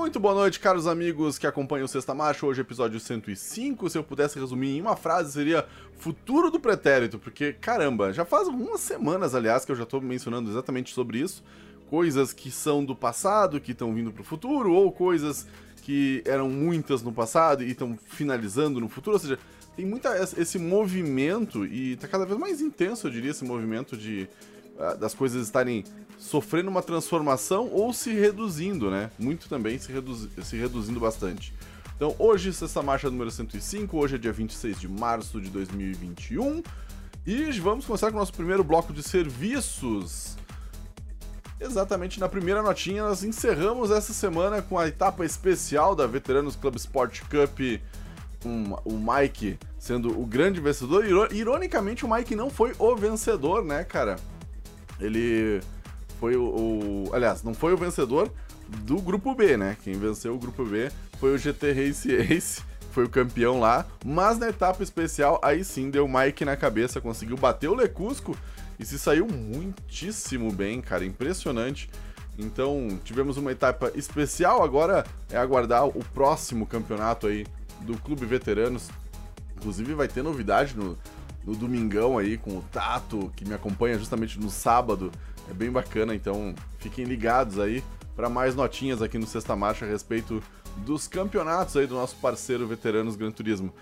Muito boa noite, caros amigos que acompanham o Sexta Marcha. Hoje, episódio 105. Se eu pudesse resumir em uma frase, seria futuro do pretérito, porque caramba, já faz algumas semanas, aliás, que eu já tô mencionando exatamente sobre isso. Coisas que são do passado, que estão vindo pro futuro, ou coisas que eram muitas no passado e estão finalizando no futuro. Ou seja, tem muita esse movimento e tá cada vez mais intenso, eu diria, esse movimento de das coisas estarem sofrendo uma transformação ou se reduzindo, né? Muito também se, reduz, se reduzindo bastante. Então, hoje, sexta marcha número 105, hoje é dia 26 de março de 2021. E vamos começar com o nosso primeiro bloco de serviços. Exatamente na primeira notinha, nós encerramos essa semana com a etapa especial da Veteranos Club Sport Cup, com o Mike sendo o grande vencedor. Ironicamente, o Mike não foi o vencedor, né, cara? Ele foi o, o, Aliás, não foi o vencedor do grupo B, né? Quem venceu o grupo B foi o GT Race Ace, foi o campeão lá. Mas na etapa especial, aí sim deu Mike na cabeça, conseguiu bater o Lecusco e se saiu muitíssimo bem, cara. Impressionante. Então, tivemos uma etapa especial. Agora é aguardar o próximo campeonato aí do Clube Veteranos. Inclusive, vai ter novidade no, no domingão aí com o Tato, que me acompanha justamente no sábado. É bem bacana, então fiquem ligados aí para mais notinhas aqui no Sexta Marcha a respeito dos campeonatos aí do nosso parceiro Veteranos Gran Turismo.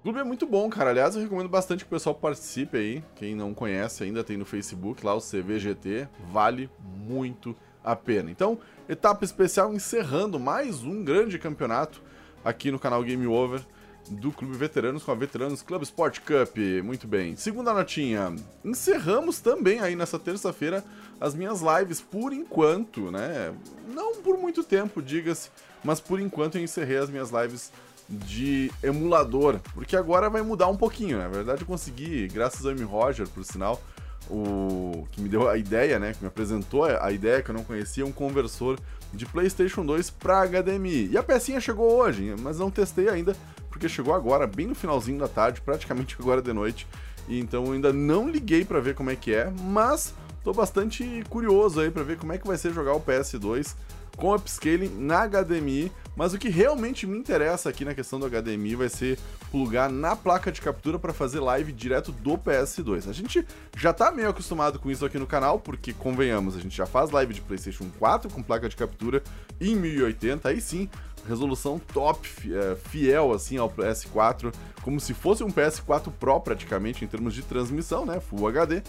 O clube é muito bom, cara. Aliás, eu recomendo bastante que o pessoal participe aí. Quem não conhece ainda tem no Facebook lá o CVGT. Vale muito a pena. Então, etapa especial encerrando mais um grande campeonato aqui no canal Game Over do Clube Veteranos com a Veteranos Club Sport Cup. Muito bem. Segunda notinha. Encerramos também aí nessa terça-feira as minhas lives por enquanto, né? Não por muito tempo, diga-se, mas por enquanto eu encerrei as minhas lives de emulador, porque agora vai mudar um pouquinho, né? Na verdade eu consegui, graças ao M. Roger, por sinal, o que me deu a ideia, né, que me apresentou a ideia que eu não conhecia, um conversor de PlayStation 2 para HDMI. E a pecinha chegou hoje, mas não testei ainda, porque chegou agora, bem no finalzinho da tarde, praticamente agora de noite. E então ainda não liguei para ver como é que é, mas tô bastante curioso aí para ver como é que vai ser jogar o PS2 com upscaling na HDMI, mas o que realmente me interessa aqui na questão do HDMI vai ser plugar na placa de captura para fazer live direto do PS2. A gente já tá meio acostumado com isso aqui no canal, porque convenhamos, a gente já faz live de PlayStation 4 com placa de captura em 1080, aí sim resolução top, é, fiel assim ao PS4, como se fosse um PS4 Pro praticamente em termos de transmissão, né, Full HD.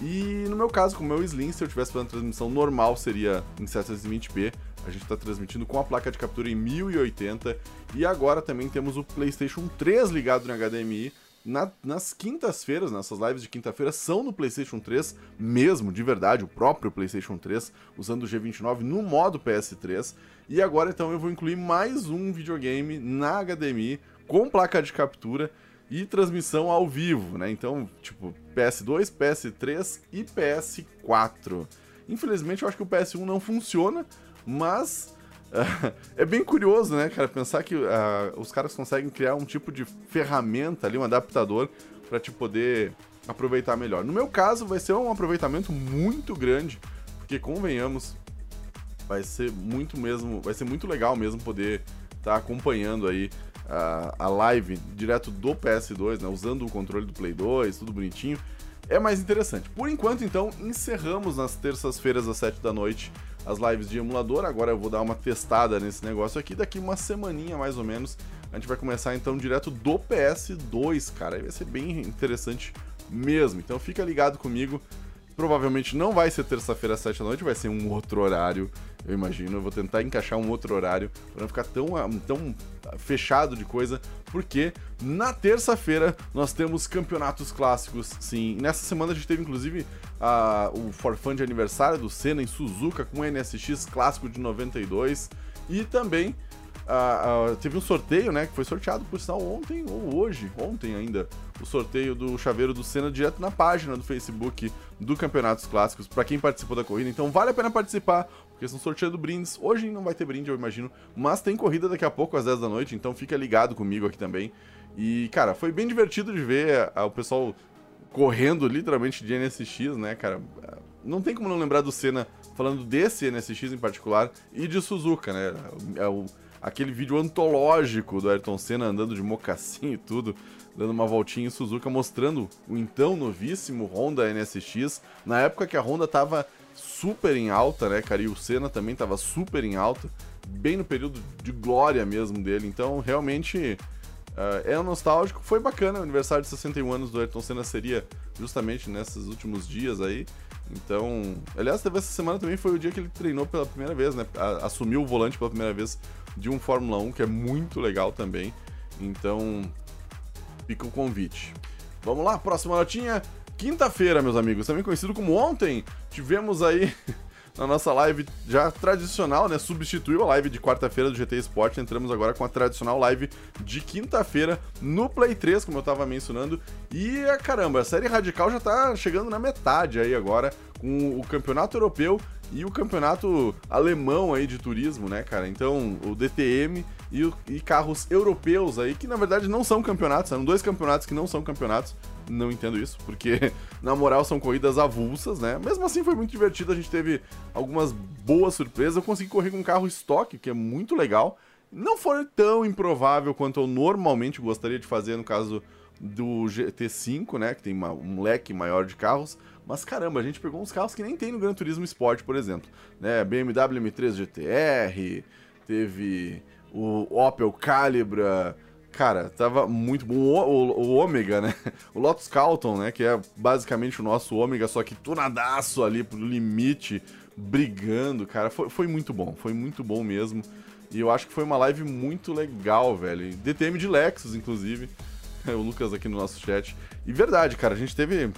E no meu caso, com o meu Slim, se eu tivesse fazendo transmissão normal, seria em 720p. A gente está transmitindo com a placa de captura em 1080. E agora também temos o PlayStation 3 ligado no HDMI. Na, nas quintas-feiras, nessas lives de quinta-feira, são no PlayStation 3 mesmo, de verdade, o próprio PlayStation 3, usando o G29 no modo PS3. E agora então eu vou incluir mais um videogame na HDMI com placa de captura e transmissão ao vivo, né? Então, tipo, PS2, PS3 e PS4. Infelizmente, eu acho que o PS1 não funciona, mas é bem curioso, né, cara? Pensar que uh, os caras conseguem criar um tipo de ferramenta ali, um adaptador, para te poder aproveitar melhor. No meu caso, vai ser um aproveitamento muito grande, porque convenhamos, vai ser muito mesmo, vai ser muito legal mesmo poder estar tá acompanhando aí a, a live direto do PS2, né, usando o controle do Play 2, tudo bonitinho, é mais interessante. Por enquanto, então, encerramos nas terças-feiras às 7 da noite as lives de emulador. Agora eu vou dar uma testada nesse negócio aqui. Daqui uma semaninha mais ou menos, a gente vai começar então direto do PS2, cara. Aí vai ser bem interessante mesmo. Então fica ligado comigo. Provavelmente não vai ser terça-feira às 7 da noite, vai ser um outro horário, eu imagino. Eu vou tentar encaixar um outro horário para não ficar tão, tão fechado de coisa, porque na terça-feira nós temos campeonatos clássicos, sim. Nessa semana a gente teve inclusive a, o For Fun de aniversário do Senna em Suzuka com o NSX clássico de 92 e também Uh, uh, teve um sorteio, né? Que foi sorteado por sinal ontem ou hoje, ontem ainda, o sorteio do chaveiro do Senna direto na página do Facebook do Campeonatos Clássicos, para quem participou da corrida. Então vale a pena participar, porque são sorteando brindes. Hoje não vai ter brinde, eu imagino, mas tem corrida daqui a pouco às 10 da noite, então fica ligado comigo aqui também. E, cara, foi bem divertido de ver uh, o pessoal correndo literalmente de NSX, né, cara? Não tem como não lembrar do Senna falando desse NSX em particular e de Suzuka, né? É o, aquele vídeo antológico do Ayrton Senna andando de mocassim e tudo, dando uma voltinha em Suzuka, mostrando o então novíssimo Honda NSX, na época que a Honda tava super em alta, né, cara? E o Senna também tava super em alta, bem no período de glória mesmo dele. Então, realmente uh, é nostálgico. Foi bacana, o aniversário de 61 anos do Ayrton Senna seria justamente nesses últimos dias aí. Então, aliás, teve essa semana também foi o dia que ele treinou pela primeira vez, né? Assumiu o volante pela primeira vez de um Fórmula 1, que é muito legal também. Então, fica o convite. Vamos lá, próxima notinha. Quinta-feira, meus amigos, também conhecido como ontem, tivemos aí na nossa live já tradicional, né? Substituiu a live de quarta-feira do GT Sport. Entramos agora com a tradicional live de quinta-feira no Play 3, como eu tava mencionando. E caramba, a série radical já tá chegando na metade aí agora, com o campeonato europeu e o campeonato alemão aí de turismo, né, cara? Então, o DTM e, e carros europeus aí, que na verdade não são campeonatos, são dois campeonatos que não são campeonatos. Não entendo isso, porque na moral são corridas avulsas, né? Mesmo assim foi muito divertido, a gente teve algumas boas surpresas. Eu consegui correr com um carro estoque, que é muito legal. Não foi tão improvável quanto eu normalmente gostaria de fazer no caso do GT5, né? Que tem uma, um leque maior de carros. Mas caramba, a gente pegou uns carros que nem tem no Gran Turismo Sport, por exemplo. Né? BMW M3 GTR, teve o Opel Calibra. Cara, tava muito bom. O, o, o Ômega, né? O Lotus Calton, né? Que é basicamente o nosso Ômega, só que tunadaço ali pro limite, brigando, cara. Foi, foi muito bom, foi muito bom mesmo. E eu acho que foi uma live muito legal, velho. DTM de Lexus, inclusive. o Lucas aqui no nosso chat. E verdade, cara, a gente teve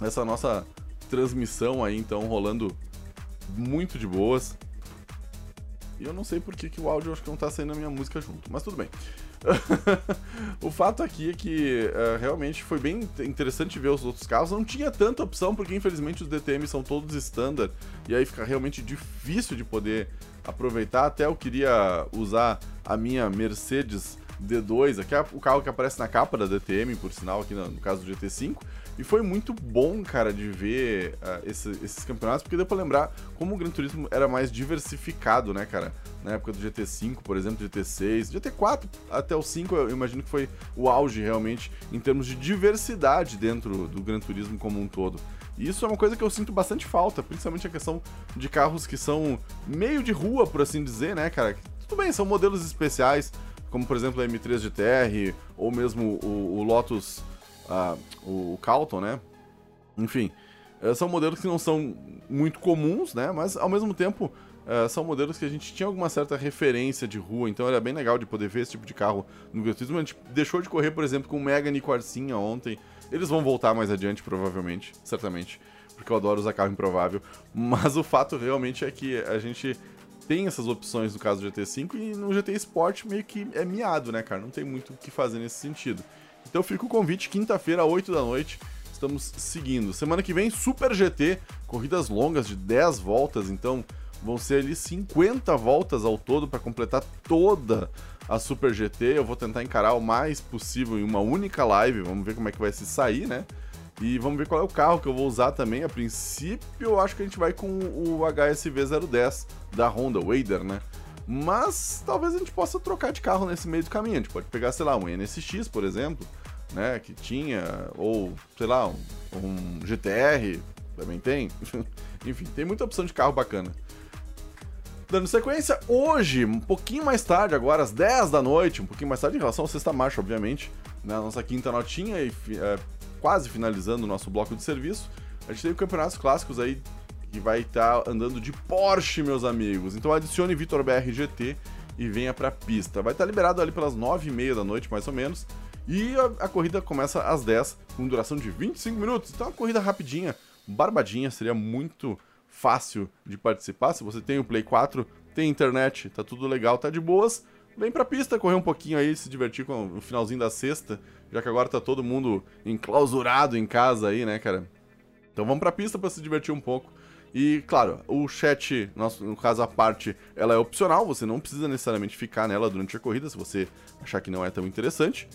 essa nossa transmissão aí, então, rolando muito de boas. E eu não sei por que, que o áudio acho que não tá saindo a minha música junto, mas tudo bem. o fato aqui é que uh, realmente foi bem interessante ver os outros carros. Não tinha tanta opção, porque infelizmente os DTM são todos standard, e aí fica realmente difícil de poder aproveitar. Até eu queria usar a minha Mercedes D2, aqui é o carro que aparece na capa da DTM, por sinal, aqui no, no caso do GT5. E foi muito bom, cara, de ver uh, esse, esses campeonatos, porque deu pra lembrar como o Gran Turismo era mais diversificado, né, cara? Na época do GT5, por exemplo, GT6, GT4 até o 5, eu imagino que foi o auge realmente em termos de diversidade dentro do Gran Turismo como um todo. E isso é uma coisa que eu sinto bastante falta, principalmente a questão de carros que são meio de rua, por assim dizer, né, cara? Tudo bem, são modelos especiais, como por exemplo a M3 GTR, ou mesmo o, o Lotus a, o Calton, né? Enfim, eh, são modelos que não são muito comuns, né? Mas ao mesmo tempo uh, são modelos que a gente tinha alguma certa referência de rua, então era bem legal de poder ver esse tipo de carro no Gran A gente deixou de correr, por exemplo, com o Mega e Quarcinha ontem. Eles vão voltar mais adiante, provavelmente, certamente, porque eu adoro usar carro improvável. Mas o fato realmente é que a gente tem essas opções no caso do GT5 e no GT Sport meio que é miado, né, cara? Não tem muito o que fazer nesse sentido. Então fica o convite, quinta-feira, 8 da noite, estamos seguindo. Semana que vem, Super GT, corridas longas de 10 voltas, então vão ser ali 50 voltas ao todo para completar toda a Super GT. Eu vou tentar encarar o mais possível em uma única live, vamos ver como é que vai se sair, né? E vamos ver qual é o carro que eu vou usar também. A princípio, eu acho que a gente vai com o HSV 010 da Honda, Wader, né? Mas talvez a gente possa trocar de carro nesse meio do caminho. A gente pode pegar, sei lá, um NSX, por exemplo, né? Que tinha, ou sei lá, um, um GTR, também tem. Enfim, tem muita opção de carro bacana. Dando sequência, hoje, um pouquinho mais tarde, agora às 10 da noite, um pouquinho mais tarde em relação ao Sexta Marcha, obviamente, né, nossa quinta notinha e é, quase finalizando o nosso bloco de serviço, a gente teve campeonatos clássicos aí vai estar tá andando de Porsche, meus amigos. Então adicione Vitor BR GT e venha pra pista. Vai estar tá liberado ali pelas 9h30 da noite, mais ou menos. E a, a, corrida começa às 10, com duração de 25 minutos. Então, é uma corrida rapidinha, barbadinha, seria muito fácil de participar. Se você tem o Play 4, tem internet, tá tudo legal, tá de boas. Vem pra pista, correr um pouquinho aí, se divertir com o finalzinho da sexta, já que agora tá todo mundo enclausurado em casa aí, né, cara? Então vamos pra pista para se divertir um pouco. E, claro, o chat, no caso a parte, ela é opcional, você não precisa necessariamente ficar nela durante a corrida, se você achar que não é tão interessante.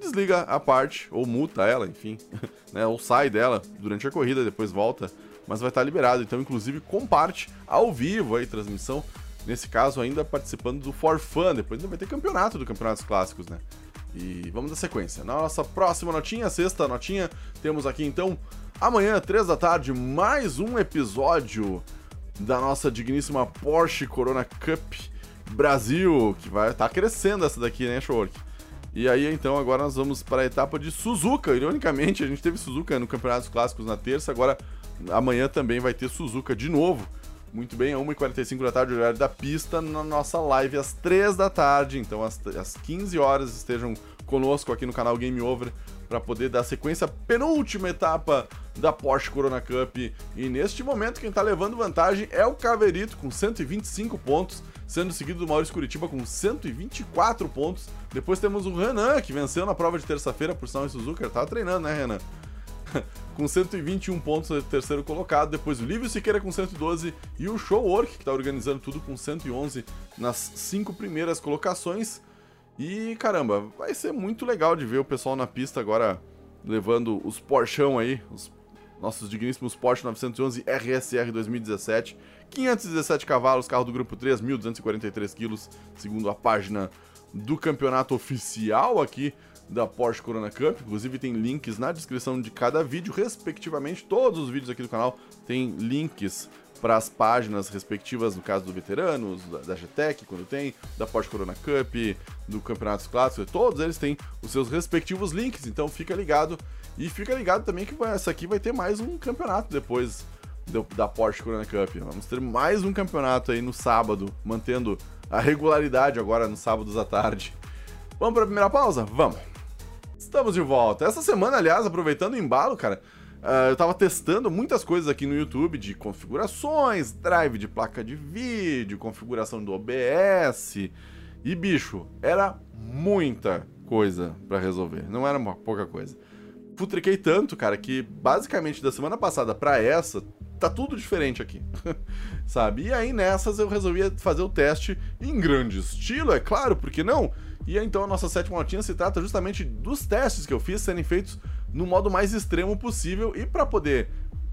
Desliga a parte, ou muta ela, enfim, né, ou sai dela durante a corrida, depois volta mas vai estar liberado. Então, inclusive, comparte ao vivo aí, transmissão. Nesse caso, ainda participando do For Fun. Depois ainda vai ter campeonato do Campeonatos Clássicos, né? E vamos dar sequência. Na nossa próxima notinha, sexta notinha, temos aqui então, amanhã, três da tarde, mais um episódio da nossa digníssima Porsche Corona Cup Brasil, que vai estar tá crescendo essa daqui, né, Shork? E aí, então, agora nós vamos para a etapa de Suzuka. Ironicamente, a gente teve Suzuka no Campeonatos Clássicos na terça, agora amanhã também vai ter Suzuka de novo. Muito bem, 1h45 da tarde, horário da pista, na nossa live às 3 da tarde. Então, às 15 horas, estejam conosco aqui no canal Game Over para poder dar sequência à penúltima etapa da Porsche Corona Cup. E neste momento, quem está levando vantagem é o Caverito, com 125 pontos, sendo seguido do Maurício Curitiba com 124 pontos. Depois temos o Renan, que venceu na prova de terça-feira por São Suzuka. Tava treinando, né, Renan? com 121 pontos, é terceiro colocado. Depois o Lívio Siqueira com 112 e o Showwork, que está organizando tudo com 111 nas cinco primeiras colocações. E caramba, vai ser muito legal de ver o pessoal na pista agora levando os Porschão aí, os nossos digníssimos Porsche 911 RSR 2017. 517 cavalos, carro do grupo 3, 1.243 quilos, segundo a página do campeonato oficial aqui da Porsche Corona Cup. Inclusive tem links na descrição de cada vídeo, respectivamente. Todos os vídeos aqui do canal têm links para as páginas respectivas, no caso do Veteranos, da, GTEC, quando tem, da Porsche Corona Cup, do Campeonatos Clássicos, todos eles têm os seus respectivos links, então fica ligado. E fica ligado também que essa aqui vai ter mais um campeonato depois do, da Porsche Corona Cup. Vamos ter mais um campeonato aí no sábado, mantendo a regularidade agora nos sábados à tarde. Vamos para a primeira pausa? Vamos! Estamos de volta. Essa semana, aliás, aproveitando o embalo, cara, Uh, eu tava testando muitas coisas aqui no YouTube de configurações, drive de placa de vídeo, configuração do OBS. E bicho, era muita coisa para resolver, não era uma pouca coisa. Futriquei tanto, cara, que basicamente da semana passada para essa, tá tudo diferente aqui. Sabe? E aí nessas eu resolvi fazer o teste em grande estilo, é claro, porque não? E então a nossa sétima notinha se trata justamente dos testes que eu fiz serem feitos no modo mais extremo possível e para poder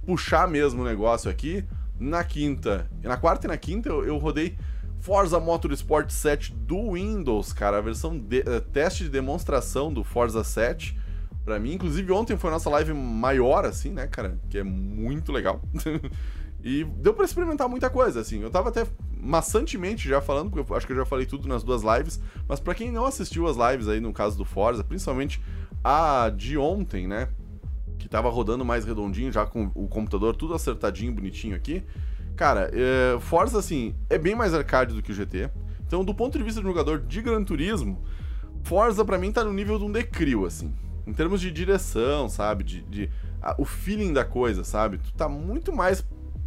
puxar mesmo o negócio aqui, na quinta, na quarta e na quinta eu, eu rodei Forza Motorsport 7 do Windows, cara, a versão de, uh, teste de demonstração do Forza 7 para mim, inclusive ontem foi a nossa live maior assim, né, cara, que é muito legal. e deu para experimentar muita coisa, assim. Eu tava até maçantemente já falando, porque eu acho que eu já falei tudo nas duas lives, mas para quem não assistiu as lives aí no caso do Forza, principalmente a de ontem, né? Que tava rodando mais redondinho, já com o computador tudo acertadinho, bonitinho aqui. Cara, é, Forza, assim, é bem mais arcade do que o GT. Então, do ponto de vista de um jogador de Gran Turismo, Forza para mim tá no nível de um Decrio, assim. Em termos de direção, sabe? De, de a, o feeling da coisa, sabe? Tu tá muito mais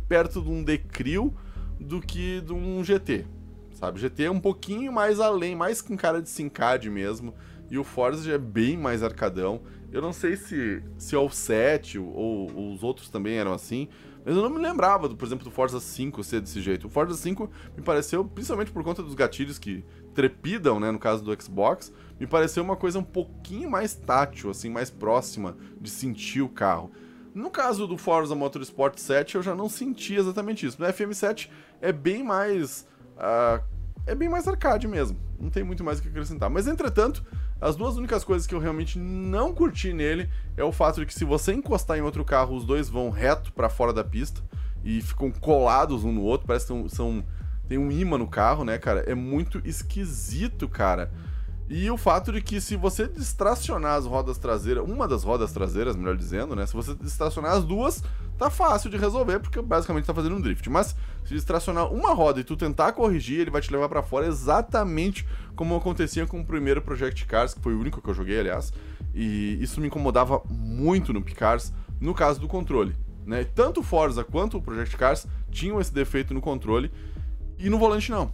perto de um Decrio do que de um GT, sabe? GT é um pouquinho mais além, mais com cara de Syncad mesmo. E o Forza é bem mais arcadão. Eu não sei se, se é o 7 ou, os outros também eram assim, mas eu não me lembrava, por exemplo, do Forza 5 ser desse jeito. O Forza 5 me pareceu, principalmente por conta dos gatilhos que trepidam, né, no caso do Xbox, me pareceu uma coisa um pouquinho mais tátil, assim, mais próxima de sentir o carro. No caso do Forza Motorsport 7, eu já não senti exatamente isso. No FM7 é bem mais. Uh, é bem mais arcade mesmo. Não tem muito mais o que acrescentar. Mas entretanto, as duas únicas coisas que eu realmente não curti nele é o fato de que se você encostar em outro carro, os dois vão reto para fora da pista e ficam colados um no outro, parece que são, são tem um imã no carro, né, cara? É muito esquisito, cara. E o fato de que se você distracionar as rodas traseiras, uma das rodas traseiras, melhor dizendo, né? Se você distracionar as duas, tá fácil de resolver, porque basicamente tá fazendo um drift. Mas se distracionar uma roda e tu tentar corrigir, ele vai te levar para fora exatamente como acontecia com o primeiro Project Cars, que foi o único que eu joguei, aliás. E isso me incomodava muito no Picars, no caso do controle. Né? Tanto o Forza quanto o Project Cars tinham esse defeito no controle, e no volante não.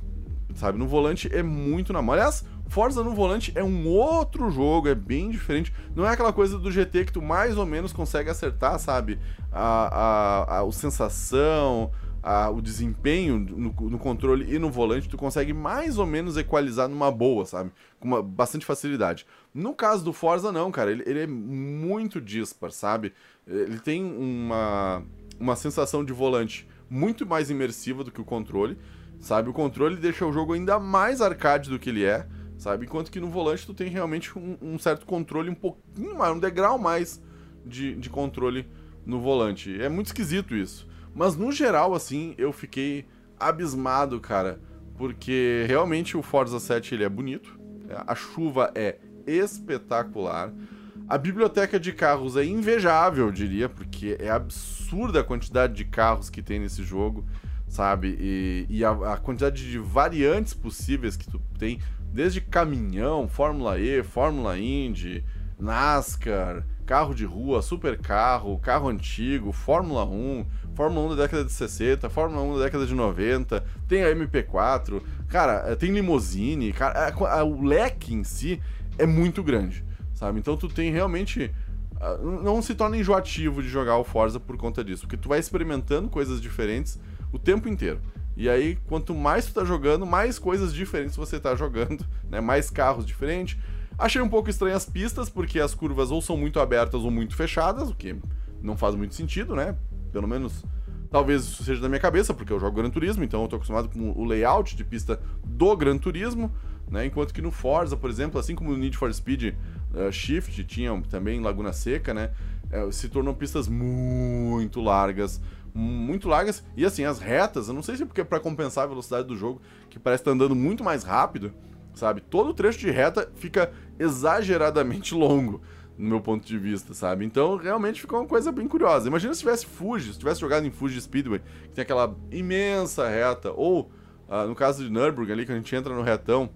Sabe, no volante é muito na mão. Aliás, Forza no volante é um outro jogo, é bem diferente. Não é aquela coisa do GT que tu mais ou menos consegue acertar, sabe? A, a, a, a sensação, a, o desempenho no, no, controle e no volante, tu consegue mais ou menos equalizar numa boa, sabe? Com uma, bastante facilidade. No caso do Forza, não, cara. Ele, ele é muito dispar, sabe? Ele tem uma uma sensação de volante muito mais imersiva do que o controle, sabe? O controle deixa o jogo ainda mais arcade do que ele é, sabe? Enquanto que no volante tu tem realmente um, um certo controle um pouquinho mais, um degrau mais de, de controle no volante. É muito esquisito isso. Mas no geral, assim, eu fiquei abismado, cara, porque realmente o Forza 7 ele é bonito, a chuva é espetacular. A biblioteca de carros é invejável, eu diria, porque é absurda a quantidade de carros que tem nesse jogo, sabe? E, e a, a, quantidade de variantes possíveis que tu tem, desde caminhão, Fórmula E, Fórmula Indy, NASCAR, carro de rua, super carro, carro antigo, Fórmula 1, Fórmula 1 da década de 60, Fórmula 1 da década de 90, tem a MP4, cara, eh, tem limousine, cara, a, a, o leque em si é muito grande, sabe? Então tu tem realmente ah, não se torna enjoativo de jogar o Forza por conta disso, porque tu vai experimentando coisas diferentes o tempo inteiro. E aí, quanto mais tu tá jogando, mais coisas diferentes você tá jogando, né? Mais carros diferentes, Achei um pouco estranho as pistas, porque as curvas ou são muito abertas ou muito fechadas, o que não faz muito sentido, né? Pelo menos, talvez isso seja da minha cabeça, porque eu jogo Gran Turismo, então eu tô acostumado com o layout de pista do Gran Turismo, né? Enquanto que no Forza, por exemplo, assim como no Need for Speed uh, Shift, tinha também Laguna Seca, né? Uh, se tornam pistas muito largas, muito largas, e assim, as retas, eu não sei se é porque é compensar a velocidade do jogo, que parece estar tá andando muito mais rápido, sabe? Todo trecho de reta fica exageradamente longo, no meu ponto de vista, sabe? Então, realmente ficou uma coisa bem curiosa. Imagina se tivesse Fuji, se tivesse jogado em Fuji Speedway, que tem aquela imensa reta, ou uh, no caso de Nürburgring ali, que a gente entra no retão,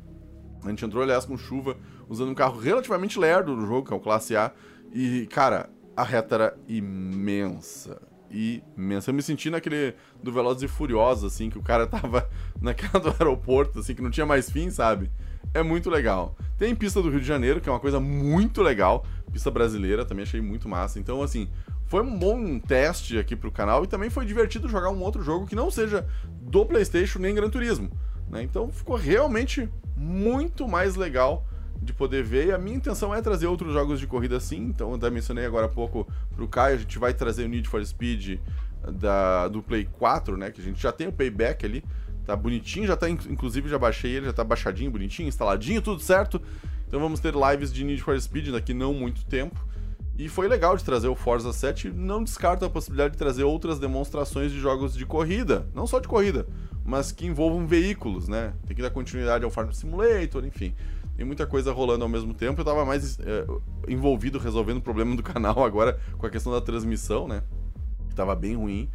a gente entrou, aliás, com chuva, usando um carro relativamente lerdo no jogo, que é o Classe A, e, cara, a reta era imensa imensa. Eu me senti naquele do Velozes e Furiosos, assim, que o cara tava naquela do aeroporto, assim, que não tinha mais fim, sabe? É muito legal. Tem pista do Rio de Janeiro, que é uma coisa muito legal. Pista brasileira, também achei muito massa. Então, assim, foi um bom teste aqui pro canal e também foi divertido jogar um outro jogo que não seja do PlayStation nem Gran Turismo. Né? Então ficou realmente muito mais legal de poder ver. E a minha intenção é trazer outros jogos de corrida sim. Então, eu até mencionei agora há pouco pro Caio, a gente vai trazer o Need for Speed da, do Play 4, né? Que a gente já tem o Payback ali. Tá bonitinho, já tá, inclusive já baixei ele, já tá baixadinho, bonitinho, instaladinho, tudo certo. Então vamos ter lives de Need for Speed daqui não muito tempo. E foi legal de trazer o Forza 7, não descarto a possibilidade de trazer outras demonstrações de jogos de corrida, não só de corrida, mas que envolvam veículos, né? Tem que dar continuidade ao Farm Simulator, enfim. Tem muita coisa rolando ao mesmo tempo. Eu tava mais é, envolvido resolvendo o problema do canal agora com a questão da transmissão, né? Que tava bem ruim.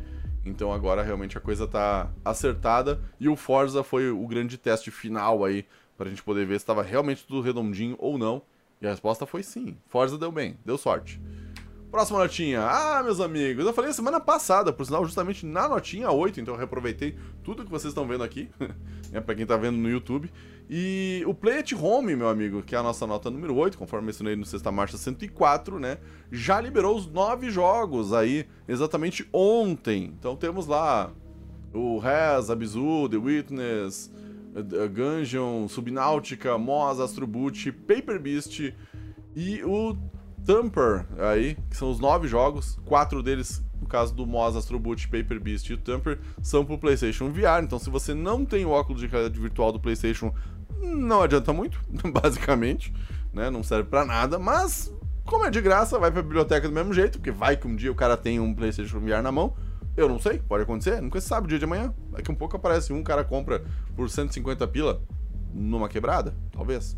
Então agora realmente a coisa tá acertada. E o Forza foi o grande teste final aí, pra gente poder ver se tava realmente tudo redondinho ou não. E a resposta foi sim. Forza deu bem, deu sorte. Próxima notinha. Ah, meus amigos, eu falei semana passada, por sinal, justamente na notinha 8, então eu reaproveitei tudo que vocês estão vendo aqui, né, pra quem tá vendo no YouTube. E o Play at Home, meu amigo, que é a nossa nota número 8, conforme mencionei no Sexta Marcha 104, né, já liberou os nove jogos aí, exatamente ontem. Então temos lá o Rez, Abizu, The Witness, Gungeon, Subnáutica, Moz, Astro Boot, Paper Beast e o Tamper aí, que são os nove jogos, quatro deles, no caso do Moz, Astro Boot, Paper Beast e o Tamper, são pro PlayStation VR. Então, se você não tem o óculos de realidade virtual do PlayStation, não adianta muito, basicamente, né? Não serve para nada, mas como é de graça, vai pra biblioteca do mesmo jeito, porque vai que um dia o cara tem um PlayStation VR na mão. Eu não sei, pode acontecer, nunca se sabe o dia de amanhã. Daqui um pouco aparece um, cara compra por 150 pila numa quebrada, talvez.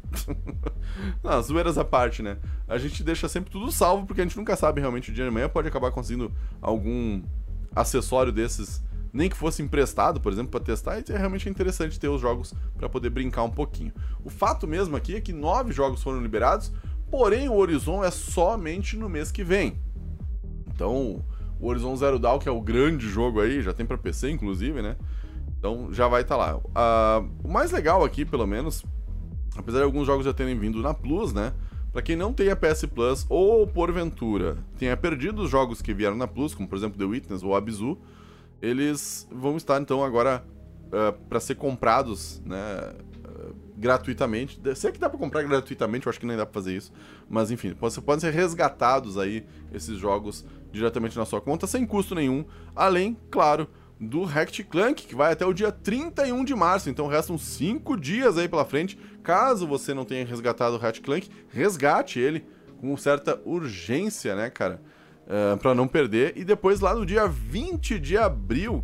não, zoeiras à parte, né? A gente deixa sempre tudo salvo, porque a gente nunca sabe realmente o dia de amanhã, pode acabar conseguindo algum acessório desses nem que fosse emprestado, por exemplo, para testar, e é realmente interessante ter os jogos para poder brincar um pouquinho. O fato mesmo aqui é que nove jogos foram liberados, porém o Horizon é somente no mês que vem. Então, o Horizon Zero Dawn, que é o grande jogo aí, já tem para PC inclusive, né? Então já vai estar tá lá. Uh, o mais legal aqui, pelo menos, apesar de alguns jogos já terem vindo na Plus, né? Para quem não tem a PS Plus ou porventura tenha perdido os jogos que vieram na Plus, como por exemplo The Witness ou Abzu, eles vão estar então agora uh, eh, para ser comprados, né, uh, gratuitamente. Se é que dá para comprar gratuitamente, eu acho que nem dá para fazer isso, mas enfim, podem ser resgatados aí esses jogos diretamente na sua conta sem custo nenhum, além, claro, do Hacked Clank, que vai até o dia 31 de março, então restam 5 dias aí pela frente. Caso você não tenha resgatado o Hacked Clank, resgate ele com certa urgência, né, cara? Uh, para não perder. E depois, lá no dia 20 de abril,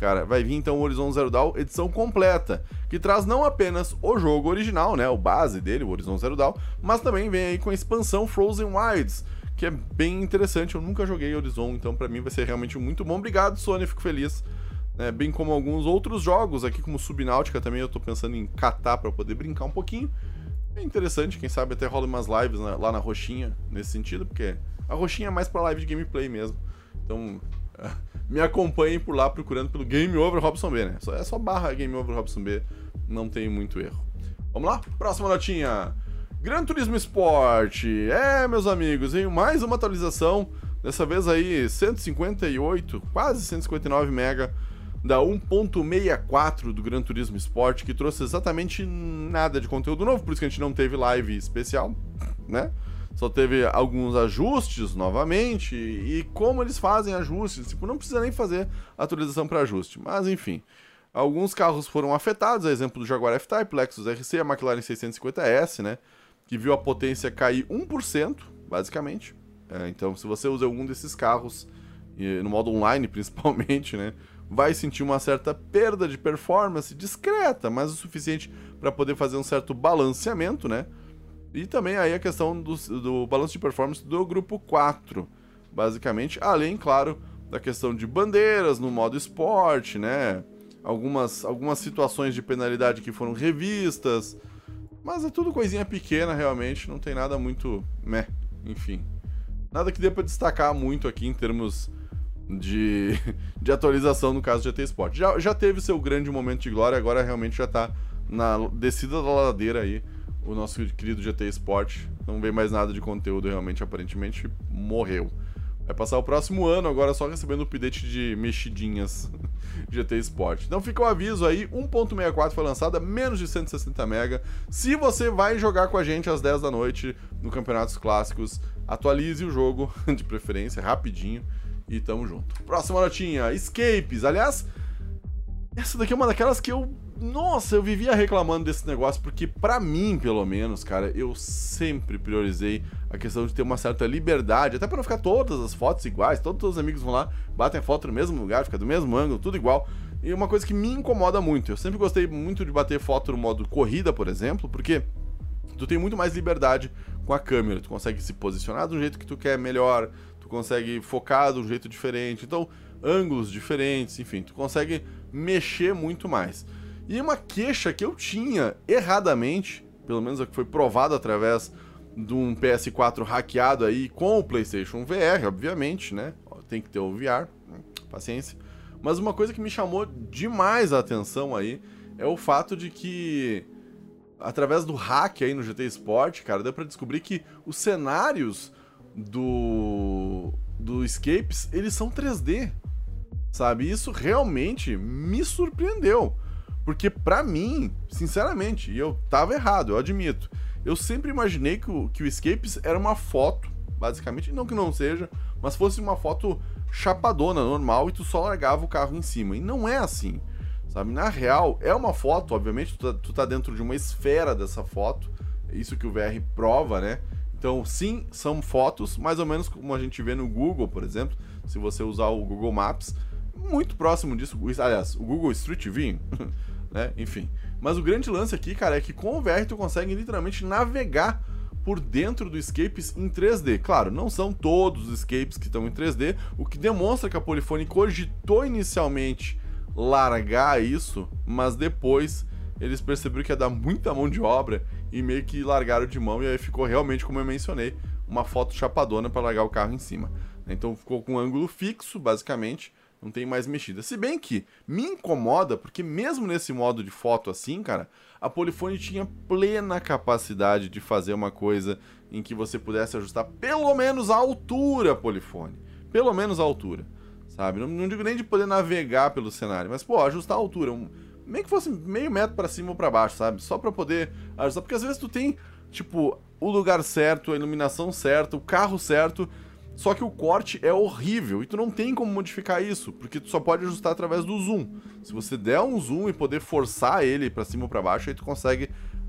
cara, vai vir então o Horizon Zero Dawn edição completa, que traz não apenas o jogo original, né, o base dele, o Horizon Zero Dawn, mas também vem aí com a expansão Frozen Wilds, que é bem interessante. Eu nunca joguei Horizon, então para mim vai ser realmente muito bom. Obrigado, Sony, fico feliz. É, bem como alguns outros jogos aqui, como Subnáutica também, eu tô pensando em catar para poder brincar um pouquinho. É interessante, quem sabe até rola umas lives na, lá na Roxinha, nesse sentido, porque a Roxinha é mais pra live de gameplay mesmo. Então, me acompanhem por lá procurando pelo Game Over Robson B, né? É só barra Game Over Robson B, não tem muito erro. Vamos lá? Próxima notinha. Gran Turismo Sport. É, meus amigos, veio mais uma atualização. Dessa vez aí 158, quase 159 mega da 1.64 do Gran Turismo Sport, que trouxe exatamente nada de conteúdo novo, por isso que a gente não teve live especial, né? Só teve alguns ajustes novamente, e como eles fazem ajustes, tipo, não precisa nem fazer atualização para ajuste, mas enfim. Alguns carros foram afetados, a exemplo do Jaguar F-Type, Lexus RC, a McLaren 650S, né? que viu a potência cair 1%, basicamente. É, então, se você usa algum desses carros, no modo online principalmente, né, vai sentir uma certa perda de performance discreta, mas o suficiente para poder fazer um certo balanceamento, né? E também aí a questão do, do balanço de performance do grupo 4, basicamente, além, claro, da questão de bandeiras no modo esporte, né? Algumas, algumas situações de penalidade que foram revistas, mas é tudo coisinha pequena, realmente, não tem nada muito. enfim. Nada que dê pra destacar muito aqui em termos de, de atualização no caso do GT Sport. Já, já teve seu grande momento de glória, agora realmente já tá na descida da ladeira aí o nosso querido GT Sport. Não vem mais nada de conteúdo, realmente, aparentemente morreu. Vai passar o próximo ano agora só recebendo update de mexidinhas GT Sport. Então fica o aviso aí, 1.64 foi lançada, menos de 160 MB. Se você vai jogar com a gente às 10 da noite no Campeonatos Clássicos, atualize o jogo, de preferência, rapidinho, e tamo junto. Próxima notinha, Escapes. Aliás, essa daqui é uma daquelas que eu nossa, eu vivia reclamando desse negócio, porque para mim, pelo menos, cara, eu sempre priorizei a questão de ter uma certa liberdade, até para não ficar todas as fotos iguais, todos os amigos vão lá, batem a foto no mesmo lugar, fica do mesmo ângulo, tudo igual. E uma coisa que me incomoda muito, eu sempre gostei muito de bater foto no modo corrida, por exemplo, porque tu tem muito mais liberdade com a câmera, tu consegue se posicionar do jeito que tu quer melhor, consegue focar de um jeito diferente, então ângulos diferentes, enfim, tu consegue mexer muito mais. E uma queixa que eu tinha erradamente, pelo menos a que foi provado através de um PS4 hackeado aí com o PlayStation VR, obviamente, né? Tem que ter o VR, paciência. Mas uma coisa que me chamou demais a atenção aí é o fato de que através do hack aí no GT Sport, cara, deu para descobrir que os cenários do do Escapes, eles são 3D. Sabe? Isso realmente me surpreendeu. Porque para mim, sinceramente, eu tava errado, eu admito. Eu sempre imaginei que o, que o Escapes era uma foto, basicamente, não que não seja, mas fosse uma foto chapadona, normal, e tu só largava o carro em cima. E não é assim, sabe? Na real, é uma foto, obviamente, tu tá, tu tá dentro de uma esfera dessa foto, é isso que o VR prova, né? Então, sim, são fotos, mais ou menos como a gente vê no Google, por exemplo, se você usar o Google Maps, muito próximo disso, aliás, o Google Street View, né? Enfim. Mas o grande lance aqui, cara, é que com o VR tu consegue literalmente navegar por dentro do escapes em 3D. Claro, não são todos os escapes que estão em 3D, o que demonstra que a Polyphony cogitou inicialmente largar isso, mas depois eles perceberam que ia dar muita mão de obra e meio que largaram de mão e aí ficou realmente, como eu mencionei, uma foto chapadona para largar o carro em cima. Então ficou com um ângulo fixo, basicamente, não tem mais mexida. Se bem que me incomoda, porque mesmo nesse modo de foto assim, cara, a Polyphony tinha plena capacidade de fazer uma coisa em que você pudesse ajustar pelo menos a altura, Polyphony. Pelo menos a altura, sabe? Não, não digo nem de poder navegar pelo cenário, mas, pô, ajustar a altura. Um, meio que fosse meio metro para cima ou pra baixo, sabe? Só pra poder ajustar, porque às vezes tu tem, tipo, o lugar certo, a iluminação certa, o carro certo Só que o corte é horrível e tu não tem como modificar isso, porque tu só pode ajustar através do zoom. Se você der um zoom e poder forçar ele para cima ou para baixo, aí tu consegue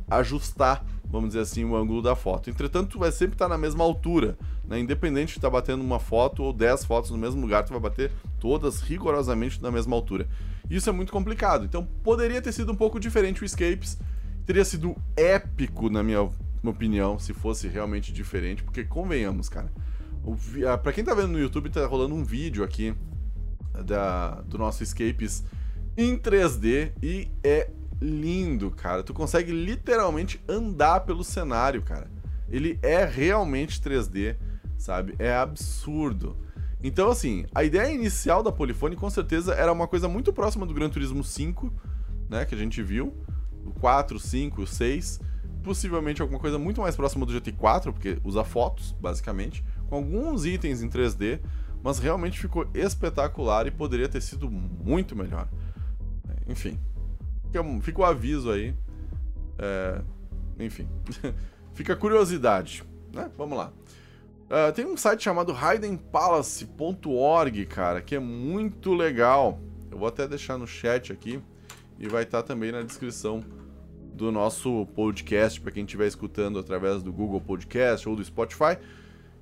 ajustar, vamos dizer assim, o ângulo da foto. Entretanto, tu vai sempre estar na mesma altura, né? Independente de estar batendo uma foto ou 10 fotos no mesmo lugar, tu vai bater todas rigorosamente na mesma altura. Isso é muito complicado. Então, poderia ter sido um pouco diferente o Escapes. Teria sido épico, na minha opinião, se fosse realmente diferente, porque convenhamos, cara ah, pra quem tá vendo no YouTube, tá rolando um vídeo aqui da, do nosso Escapes em 3D e é lindo, cara. Tu consegue literalmente andar pelo cenário, cara. Ele é realmente 3D, sabe? É absurdo. Então, assim, a ideia inicial da Polyphony com certeza era uma coisa muito próxima do Gran Turismo 5, né? Que a gente viu. O 4, 5, 6. Possivelmente alguma coisa muito mais próxima do GT4, porque usa fotos, basicamente com alguns itens em 3D, mas realmente ficou espetacular e poderia ter sido muito melhor. Enfim, fica o aviso aí. É, enfim, fica a curiosidade. Né? Vamos lá. Uh, tem um site chamado hiddenpalace.org, cara, que é muito legal. Eu vou até deixar no chat aqui e vai estar também na descrição do nosso podcast para quem estiver escutando através do Google Podcast ou do Spotify.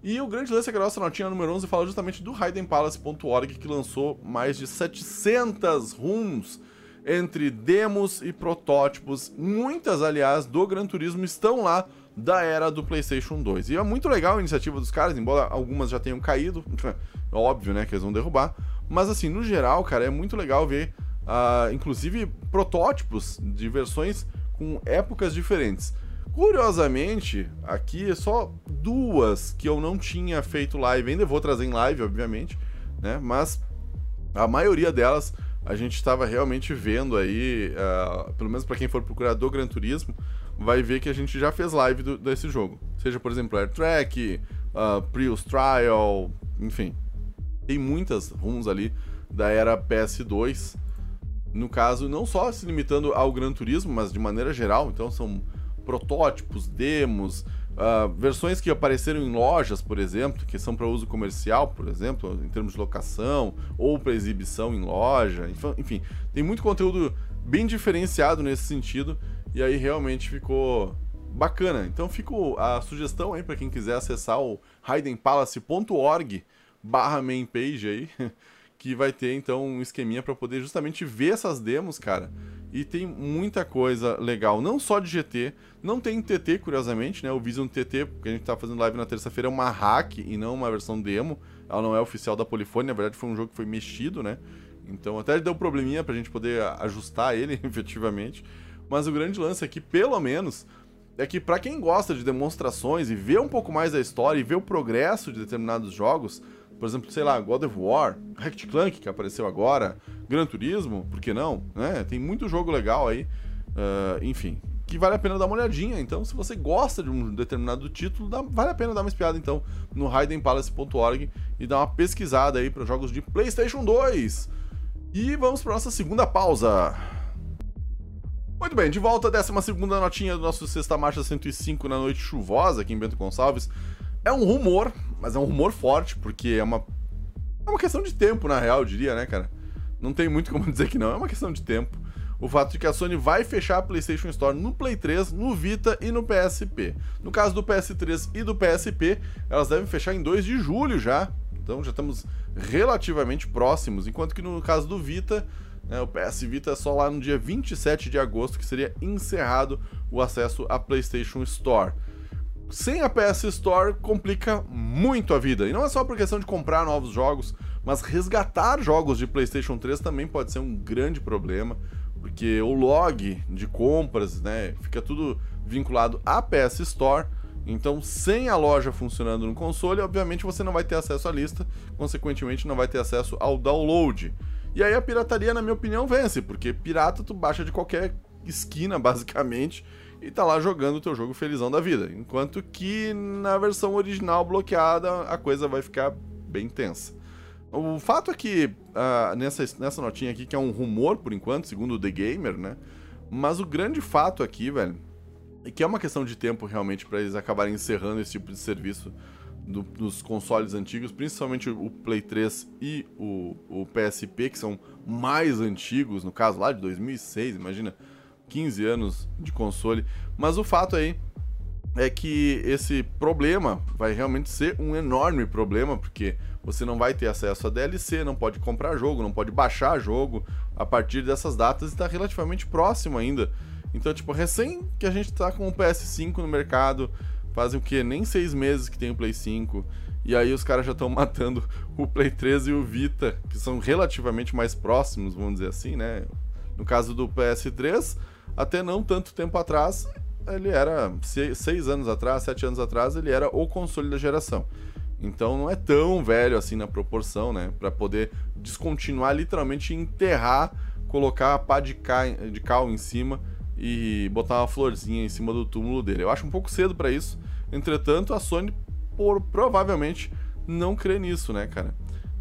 E o grande lance é que a nossa notinha número 11 fala justamente do HiddenPalace.org, que lançou mais de 700 rooms entre demos e protótipos. Muitas, aliás, do Gran Turismo estão lá da era do PlayStation 2. E é muito legal a iniciativa dos caras, embora algumas já tenham caído. Óbvio, né, que eles vão derrubar. Mas, assim, no geral, cara, é muito legal ver, uh, inclusive, protótipos de versões com épocas diferentes. Curiosamente, aqui é só duas que eu não tinha feito live, ainda vou trazer em live, obviamente, né? Mas a maioria delas a gente estava realmente vendo aí, uh, pelo menos para quem for procurar do Gran Turismo, vai ver que a gente já fez live do, desse jogo. Seja, por exemplo, Air Track, uh, Prius Trial, enfim. Tem muitas runs ali da era PS2. No caso, não só se limitando ao Gran Turismo, mas de maneira geral, então são protótipos, demos, uh, versões que apareceram em lojas, por exemplo, que são para uso comercial, por exemplo, em termos de locação, ou para exibição em loja, enfim, tem muito conteúdo bem diferenciado nesse sentido, e aí realmente ficou bacana. Então fica a sugestão aí para quem quiser acessar o hiddenpalace.org barra main page aí, que vai ter então um esqueminha para poder justamente ver essas demos, cara, e tem muita coisa legal, não só de GT, não tem TT, curiosamente, né? O Vision TT, que a gente tá fazendo live na terça-feira, é uma hack e não uma versão demo. Ela não é oficial da Polyphony, na verdade foi um jogo que foi mexido, né? Então até deu probleminha pra gente poder ajustar ele, efetivamente. Mas o grande lance aqui, pelo menos, é que para quem gosta de demonstrações e ver um pouco mais da história e ver o progresso de determinados jogos, por exemplo, sei lá, God of War, Ratchet Clank, que apareceu agora, Gran Turismo, por que não? Né? Tem muito jogo legal aí, uh, enfim, que vale a pena dar uma olhadinha. Então, se você gosta de um determinado título, dá, vale a pena dar uma espiada então no hiddenpalace.org e dar uma pesquisada aí para jogos de PlayStation 2. E vamos para nossa segunda pausa. Muito bem, de volta, décima segunda notinha do nosso Sexta Marcha 105 na noite chuvosa aqui em Bento Gonçalves. É um rumor, mas é um rumor forte, porque é uma. É uma questão de tempo, na real, eu diria, né, cara? Não tem muito como dizer que não, é uma questão de tempo. O fato de que a Sony vai fechar a PlayStation Store no Play 3, no Vita e no PSP. No caso do PS3 e do PSP, elas devem fechar em 2 de julho já. Então já estamos relativamente próximos. Enquanto que no caso do Vita, né, o PS Vita é só lá no dia 27 de agosto que seria encerrado o acesso à PlayStation Store sem a PS Store complica muito a vida. E não é só por questão de comprar novos jogos, mas resgatar jogos de PlayStation 3 também pode ser um grande problema, porque o log de compras, né, fica tudo vinculado à PS Store. Então, sem a loja funcionando no console, obviamente você não vai ter acesso à lista, consequentemente não vai ter acesso ao download. E aí a pirataria, na minha opinião, vence, porque pirata tu baixa de qualquer esquina, basicamente, e tá lá jogando o teu jogo felizão da vida. Enquanto que na versão original bloqueada a coisa vai ficar bem tensa. O fato é que uh, nessa, nessa notinha aqui, que é um rumor por enquanto, segundo o The Gamer, né? Mas o grande fato aqui, velho, é que é uma questão de tempo realmente para eles acabarem encerrando esse tipo de serviço do, dos consoles antigos, principalmente o Play 3 e o, o PSP, que são mais antigos, no caso lá de 2006, imagina, 15 anos de console. Mas o fato aí é que esse problema vai realmente ser um enorme problema, porque você não vai ter acesso a DLC, não pode comprar jogo, não pode baixar jogo a partir dessas datas e está relativamente próximo ainda. Então, tipo, recém que a gente está com o PS5 no mercado, fazem o que? Nem seis meses que tem o Play 5. E aí os caras já estão matando o Play 3 e o Vita, que são relativamente mais próximos, vamos dizer assim, né? No caso do PS3, até não tanto tempo atrás, ele era, seis anos atrás, sete anos atrás, ele era o console da geração. Então não é tão velho assim na proporção, né? Para poder descontinuar, literalmente enterrar, colocar a pá de, ca... de cal em cima e botar uma florzinha em cima do túmulo dele. Eu acho um pouco cedo para isso. Entretanto, a Sony por, provavelmente não crê nisso, né, cara?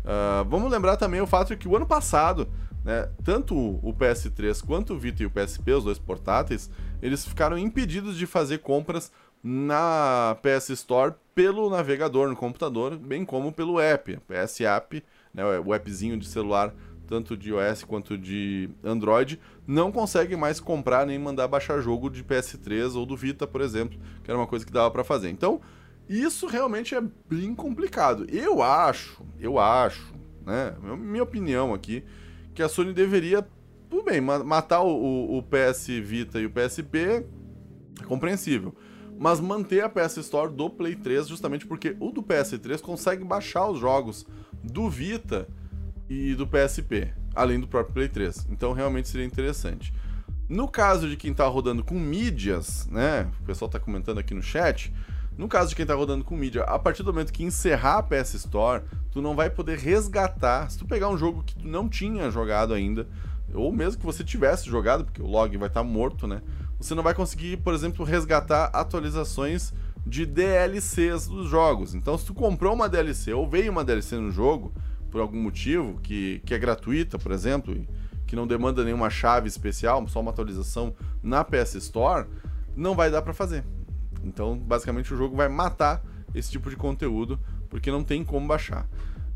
Uh, vamos lembrar também o fato de que o ano passado, né, tanto o PS3 quanto o Vita e o PSP, os dois portáteis, eles ficaram impedidos de fazer compras na PS Store pelo navegador no computador, bem como pelo app, PS App, né, o appzinho de celular, tanto de iOS quanto de Android, não consegue mais comprar nem mandar baixar jogo de PS3 ou do Vita, por exemplo, que era uma coisa que dava para fazer. Então, isso realmente é bem complicado. Eu acho, eu acho, né, minha opinião aqui, que a Sony deveria, tudo bem, matar o, o, PS Vita e o PSP, é compreensível mas manter a PS Store do Play 3, justamente porque o do PS3 consegue baixar os jogos do Vita e do PSP, além do próprio Play 3. Então realmente seria interessante. No caso de quem está rodando com mídias, né? O pessoal está comentando aqui no chat. No caso de quem está rodando com mídia, a partir do momento que encerrar a PS Store, tu não vai poder resgatar. Se tu pegar um jogo que tu não tinha jogado ainda, ou mesmo que você tivesse jogado, porque o log vai estar tá morto, né? você não vai conseguir, por exemplo, resgatar atualizações de DLCs dos jogos. Então, se tu comprou uma DLC ou veio uma DLC no jogo, por algum motivo, que, que é gratuita, por exemplo, que não demanda nenhuma chave especial, só uma atualização na PS Store, não vai dar para fazer. Então, basicamente, o jogo vai matar esse tipo de conteúdo, porque não tem como baixar.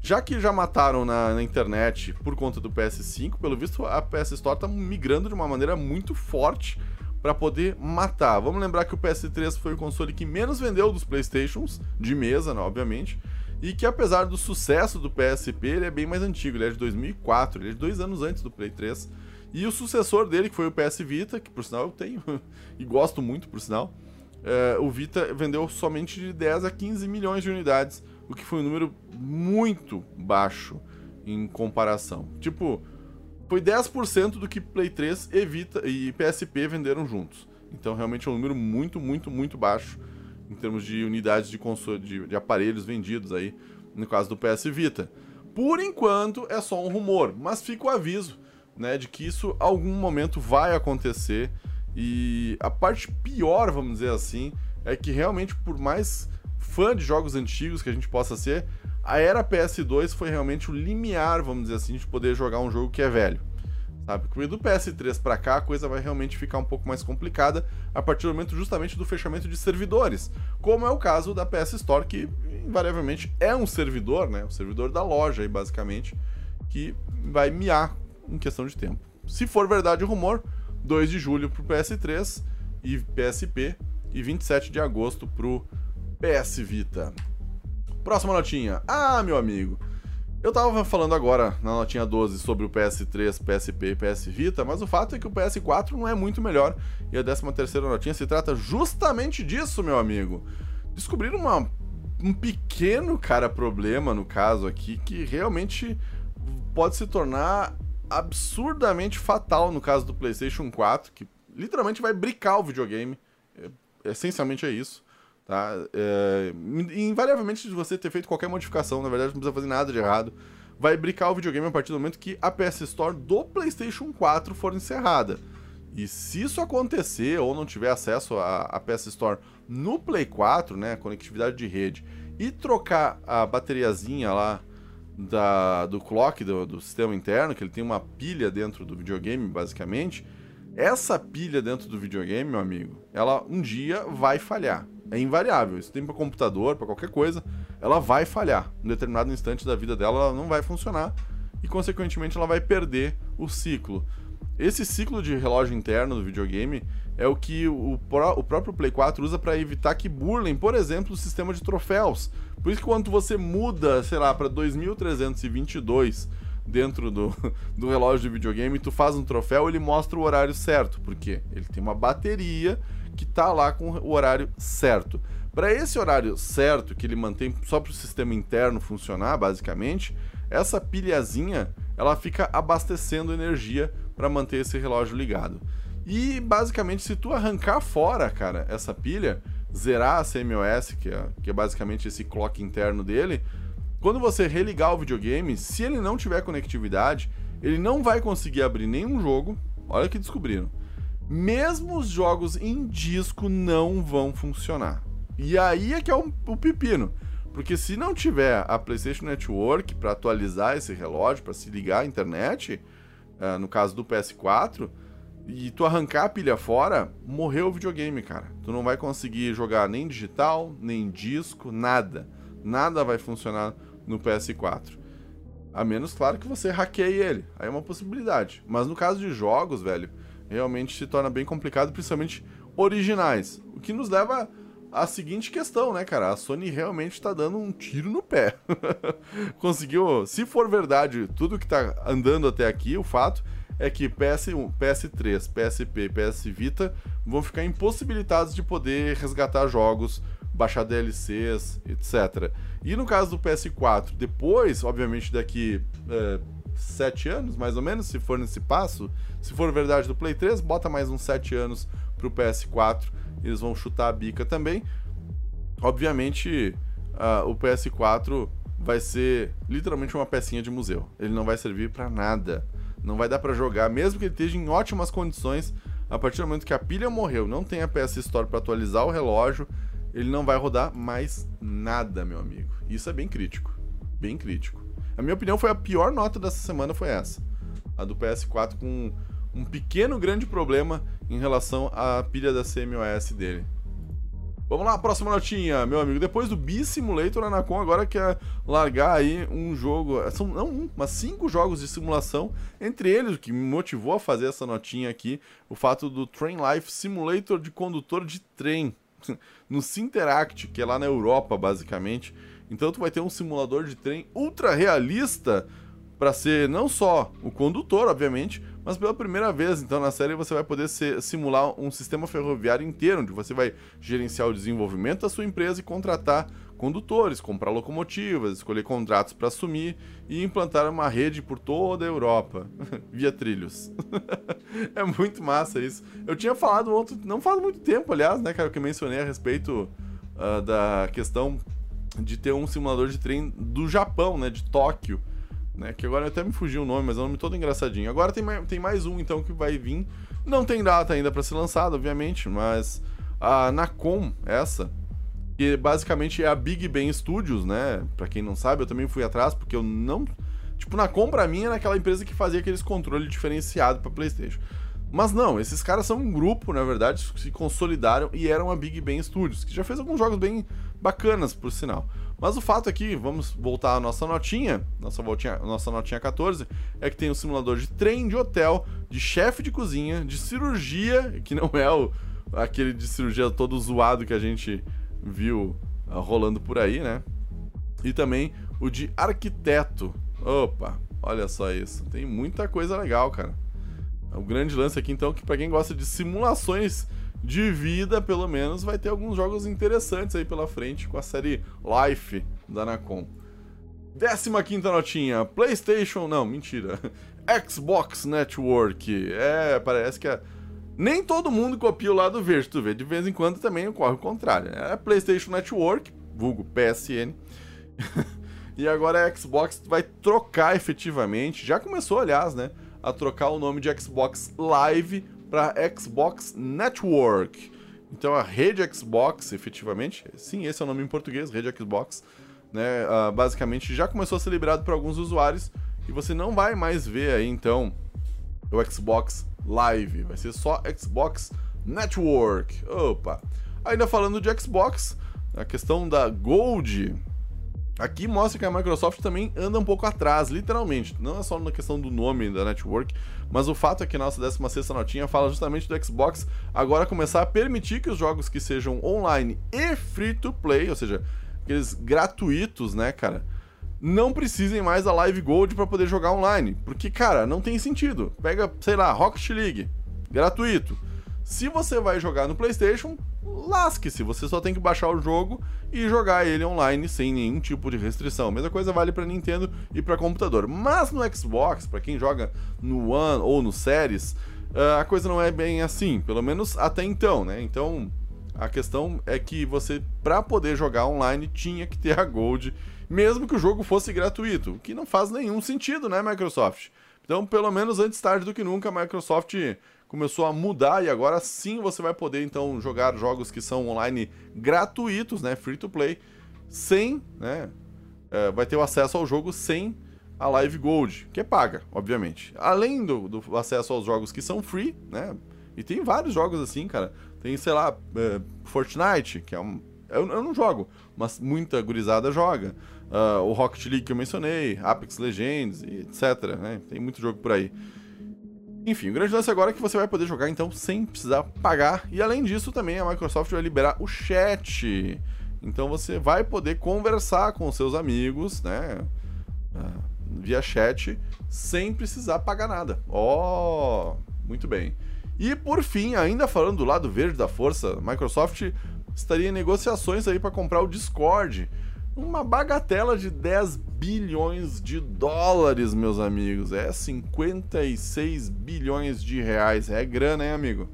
Já que já mataram na, na, internet por conta do PS5, pelo visto a PS Store está migrando de uma maneira muito forte para poder matar. Vamos lembrar que o PS3 foi o console que menos vendeu dos PlayStations, de mesa, né, obviamente, e que apesar do sucesso do PSP, ele é bem mais antigo, ele é de 2004, ele é de dois anos antes do Play 3. E o sucessor dele, que foi o PS Vita, que por sinal eu tenho e gosto muito, por sinal, é, o Vita vendeu somente de 10 a 15 milhões de unidades, o que foi um número muito baixo em comparação. Tipo, foi 10% do que Play 3 e, Vita, e PSP venderam juntos. Então realmente é um número muito, muito, muito baixo em termos de unidades de console, de, de aparelhos vendidos aí, no caso do PS Vita. Por enquanto é só um rumor, mas fica o aviso, né, de que isso algum momento vai acontecer. E a parte pior, vamos dizer assim, é que realmente por mais fã de jogos antigos que a gente possa ser, a era PS2 foi realmente o limiar, vamos dizer assim, de poder jogar um jogo que é velho. Sabe? Porque do PS3 para cá a coisa vai realmente ficar um pouco mais complicada a partir do momento justamente do fechamento de servidores, como é o caso da PS Store, que invariavelmente é um servidor, né? O servidor da loja aí, basicamente, que vai miar em questão de tempo. Se for verdade o rumor, 2 de julho pro PS3 e PSP e 27 de agosto pro PS Vita. Próxima notinha. Ah, meu amigo. Eu tava falando agora na notinha 12 sobre o PS3, PSP e PS Vita, mas o fato é que o PS4 não é muito melhor. E a 13 terceira notinha se trata justamente disso, meu amigo. Descobriram uma, um pequeno, cara, problema no caso aqui, que realmente pode se tornar absurdamente fatal no caso do PlayStation 4, que literalmente vai bricar o videogame. É, essencialmente é isso. Tá? É, invariavelmente, se você ter feito qualquer modificação, na verdade não precisa fazer nada de errado, vai bricar o videogame a partir do momento que a PS Store do PlayStation 4 for encerrada. E se isso acontecer ou não tiver acesso à, PS Store no Play 4, né, conectividade de rede, e trocar a bateriazinha lá da, do clock do, do sistema interno, que ele tem uma pilha dentro do videogame, basicamente, essa pilha dentro do videogame, meu amigo, ela um dia vai falhar É invariável. Isso tem para computador, para qualquer coisa, ela vai falhar. Em determinado instante da vida dela, ela não vai funcionar e, consequentemente, ela vai perder o ciclo. Esse ciclo de relógio interno do videogame é o que o, o próprio Play 4 usa para evitar que burlem, por exemplo, o sistema de troféus. Por isso que quando você muda, sei lá, para 2322 dentro do, do relógio de videogame, tu faz um troféu, ele mostra o horário certo, porque ele tem uma bateria que tá lá com o horário certo. Para esse horário certo, que ele mantém só para o sistema interno funcionar, basicamente, essa pilhazinha ela fica abastecendo energia para manter esse relógio ligado. E basicamente, se tu arrancar fora, cara, essa pilha, zerar a CMOS, que é, que é basicamente esse clock interno dele, quando você religar o videogame, se ele não tiver conectividade, ele não vai conseguir abrir nenhum jogo. Olha que descobriram. Mesmo os jogos em disco não vão funcionar. E aí é que é o, o pepino. Porque se não tiver a PlayStation Network para atualizar esse relógio, para se ligar à internet, uh, no caso do PS4, e tu arrancar a pilha fora, morreu o videogame, cara. Tu não vai conseguir jogar nem digital, nem disco, nada. Nada vai funcionar no PS4. A menos, claro, que você hackeie ele. Aí é uma possibilidade. Mas no caso de jogos, velho, realmente se torna bem complicado, principalmente originais. O que nos leva a seguinte questão, né, cara? A Sony realmente tá dando um tiro no pé. Conseguiu, se for verdade tudo que tá andando até aqui, o fato é que PS1, PS3, PSP, PS Vita vão ficar impossibilitados de poder resgatar jogos, baixar DLCs, etc. E no caso do PS4, depois, obviamente, daqui é, sete anos, mais ou menos, se for nesse passo, se for verdade do Play 3, bota mais uns sete anos pro PS4 eles vão chutar a bica também. Obviamente, uh, o PS4 vai ser literalmente uma pecinha de museu. Ele não vai servir para nada. Não vai dar para jogar, mesmo que ele esteja em ótimas condições. A partir do momento que a pilha morreu, não tem a PS Store para atualizar o relógio, ele não vai rodar mais nada, meu amigo. Isso é bem crítico. Bem crítico. A minha opinião foi a pior nota dessa semana foi essa. A do PS4 com um pequeno grande problema em relação à pilha da CMOS dele. Vamos lá, próxima notinha, meu amigo. Depois do B-Simulator, a Anacom agora quer largar aí um jogo. São não um, mas cinco jogos de simulação. Entre eles, o que me motivou a fazer essa notinha aqui, o fato do Train Life Simulator de condutor de trem. No Sinteract, que é lá na Europa, basicamente. Então tu vai ter um simulador de trem ultra realista para ser não só o condutor, obviamente, mas pela primeira vez, então, na série você vai poder ser, simular um sistema ferroviário inteiro, onde você vai gerenciar o desenvolvimento da sua empresa e contratar condutores, comprar locomotivas, escolher contratos para assumir e implantar uma rede por toda a Europa, via trilhos. é muito massa isso. Eu tinha falado outro, não faz muito tempo, aliás, né, cara, que eu mencionei a respeito uh, da questão de ter um simulador de trem do Japão, né, de Tóquio, né? Que agora até me fugiu o nome, mas é um nome todo engraçadinho. Agora tem mais, tem mais um, então, que vai vir. Não tem data ainda para ser lançado, obviamente, mas a Nacom, essa, que basicamente é a Big Ben Studios, né? Pra quem não sabe, eu também fui atrás, porque eu não. Tipo, Nacom pra mim era aquela empresa que fazia aqueles controles diferenciados para PlayStation. Mas não, esses caras são um grupo, na verdade, se consolidaram e eram a Big Ben Studios, que já fez alguns jogos bem bacanas, por sinal. Mas o fato aqui, vamos voltar à nossa notinha, nossa, voltinha, nossa notinha 14, é que tem um simulador de trem, de hotel, de chefe de cozinha, de cirurgia, que não é o, aquele de cirurgia todo zoado que a gente viu uh, rolando por aí, né? E também o de arquiteto. Opa, olha só isso. Tem muita coisa legal, cara. O grande lance aqui, então, é que para quem gosta de simulações de vida, pelo menos, vai ter alguns jogos interessantes aí pela frente com a série Life da Anacom. 15 notinha, PlayStation. Não, mentira. Xbox Network. É, parece que é. Nem todo mundo copia o lado verde, tu vê. De vez em quando também ocorre o contrário. É PlayStation Network, vulgo PSN. e agora a Xbox vai trocar efetivamente. Já começou, aliás, né? A trocar o nome de Xbox Live para Xbox Network. Então a rede Xbox, efetivamente, sim, esse é o nome em português, rede Xbox, né, uh, basicamente já começou a ser liberado para alguns usuários e você não vai mais ver aí então o Xbox Live, vai ser só Xbox Network. Opa! Ainda falando de Xbox, a questão da Gold, Aqui mostra que a Microsoft também anda um pouco atrás, literalmente. Não é só na questão do nome da network, mas o fato é que nossa 16 notinha fala justamente do Xbox agora começar a permitir que os jogos que sejam online e free to play, ou seja, aqueles gratuitos, né, cara, não precisem mais da Live Gold para poder jogar online. Porque, cara, não tem sentido. Pega, sei lá, Rocket League, gratuito. Se você vai jogar no PlayStation, lasque-se, você só tem que baixar o jogo e jogar ele online sem nenhum tipo de restrição. Mesma coisa vale para Nintendo e para computador. Mas no Xbox, para quem joga no One ou no Series, uh, a coisa não é bem assim, pelo menos até então, né? Então, a questão é que você para poder jogar online tinha que ter a Gold, mesmo que o jogo fosse gratuito, o que não faz nenhum sentido, né, Microsoft? Então, pelo menos antes tarde do que nunca, a Microsoft começou a mudar e agora sim você vai poder então jogar jogos que são online gratuitos, né, free to play, sem, né, é, vai ter o acesso ao jogo sem a Live Gold, que é paga, obviamente. Além do, do, acesso aos jogos que são free, né, e tem vários jogos assim, cara. Tem, sei lá, é, Fortnite, que é um, eu, eu, não jogo, mas muita gurizada joga. Uh, o Rocket League que eu mencionei, Apex Legends, etc. Né? Tem muito jogo por aí. Enfim, o grande lance agora é que você vai poder jogar então sem precisar pagar. E além disso, também a Microsoft vai liberar o chat. Então você vai poder conversar com seus amigos, né? Ah, via chat, sem precisar pagar nada. Ó, oh, muito bem. E por fim, ainda falando do lado verde da força, a Microsoft estaria em negociações aí para comprar o Discord uma bagatela de 10 bilhões de dólares, meus amigos. É 56 bilhões de reais. É grana, hein, amigo?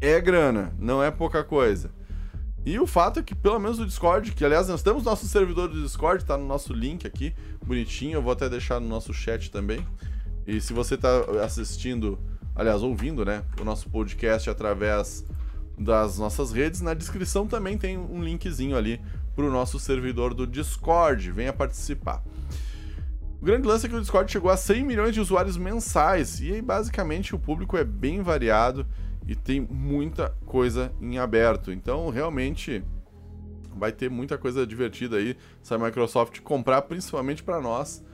É grana, não é pouca coisa. E o fato é que, pelo menos o Discord, que aliás nós temos nosso servidor do Discord, tá no nosso link aqui, bonitinho, eu vou até deixar no nosso chat também. E se você tá assistindo, aliás, ouvindo, né, o nosso podcast através das nossas redes, na descrição também tem um linkzinho ali para o nosso servidor do Discord. Venha participar. O grande lance é que o Discord chegou a 100 milhões de usuários mensais e aí, basicamente o público é bem variado e tem muita coisa em aberto. Então, realmente vai ter muita coisa divertida aí se a Microsoft comprar, principalmente para nós.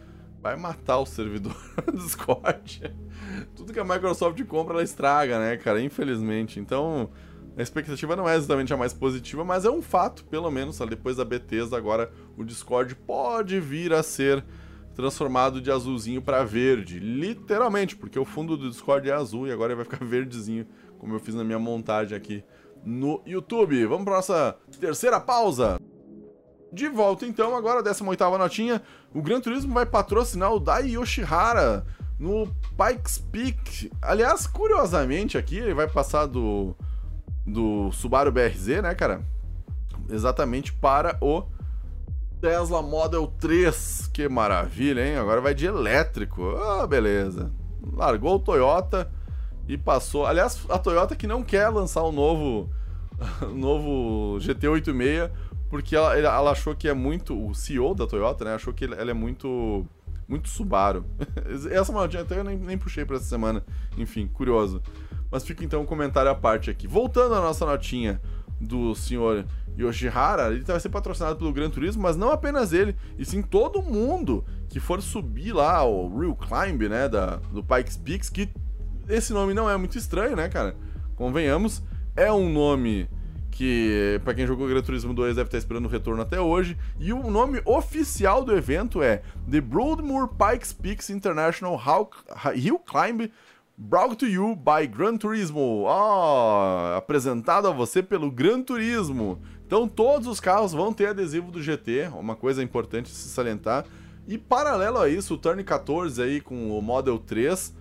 Vai matar o servidor do Discord. Tudo que a Microsoft compra, ela estraga, né, cara? Infelizmente. Então, a expectativa não é exatamente a mais positiva, mas é um fato, pelo menos, depois da Bethesda, agora o Discord pode vir a ser transformado de azulzinho para verde, literalmente, porque o fundo do Discord é azul e agora vai ficar verdezinho, como eu fiz na minha montagem aqui no YouTube. Vamos para nossa terceira pausa. De volta então, agora 18 notinha, o Gran Turismo vai patrocinar o Dai Yoshihara no Pikes Peak. Aliás, curiosamente aqui, ele vai passar do do Subaru BRZ, né, cara? Exatamente para o Tesla Model 3. Que maravilha, hein? Agora vai de elétrico. Ah, beleza. Largou o Toyota e passou. Aliás, a Toyota que não quer lançar o um novo, novo GT86 porque ela, ela, achou que é muito. O CEO da Toyota, né? Achou que ela é muito. Muito Subaru. Essa modinha até eu nem, nem puxei pra essa semana. Enfim, curioso. Mas fica então um comentário à parte aqui. Voltando à nossa notinha do senhor Yoshihara, ele vai ser patrocinado pelo Gran Turismo, mas não apenas ele, e sim todo mundo que for subir lá o Real Climb, né, da, do Pikes Peaks, que esse nome não é muito estranho, né, cara? Convenhamos, é um nome que para quem jogou Gran Turismo 2 deve estar esperando o retorno até hoje, e o nome oficial do evento é The Broadmoor Pikes Peaks International Hill Climb Brought to you by Gran Turismo. Oh, apresentado a você pelo Gran Turismo. Então todos os carros vão ter adesivo do GT, uma coisa importante se salientar. E paralelo a isso, o Turn 14 aí com o Model 3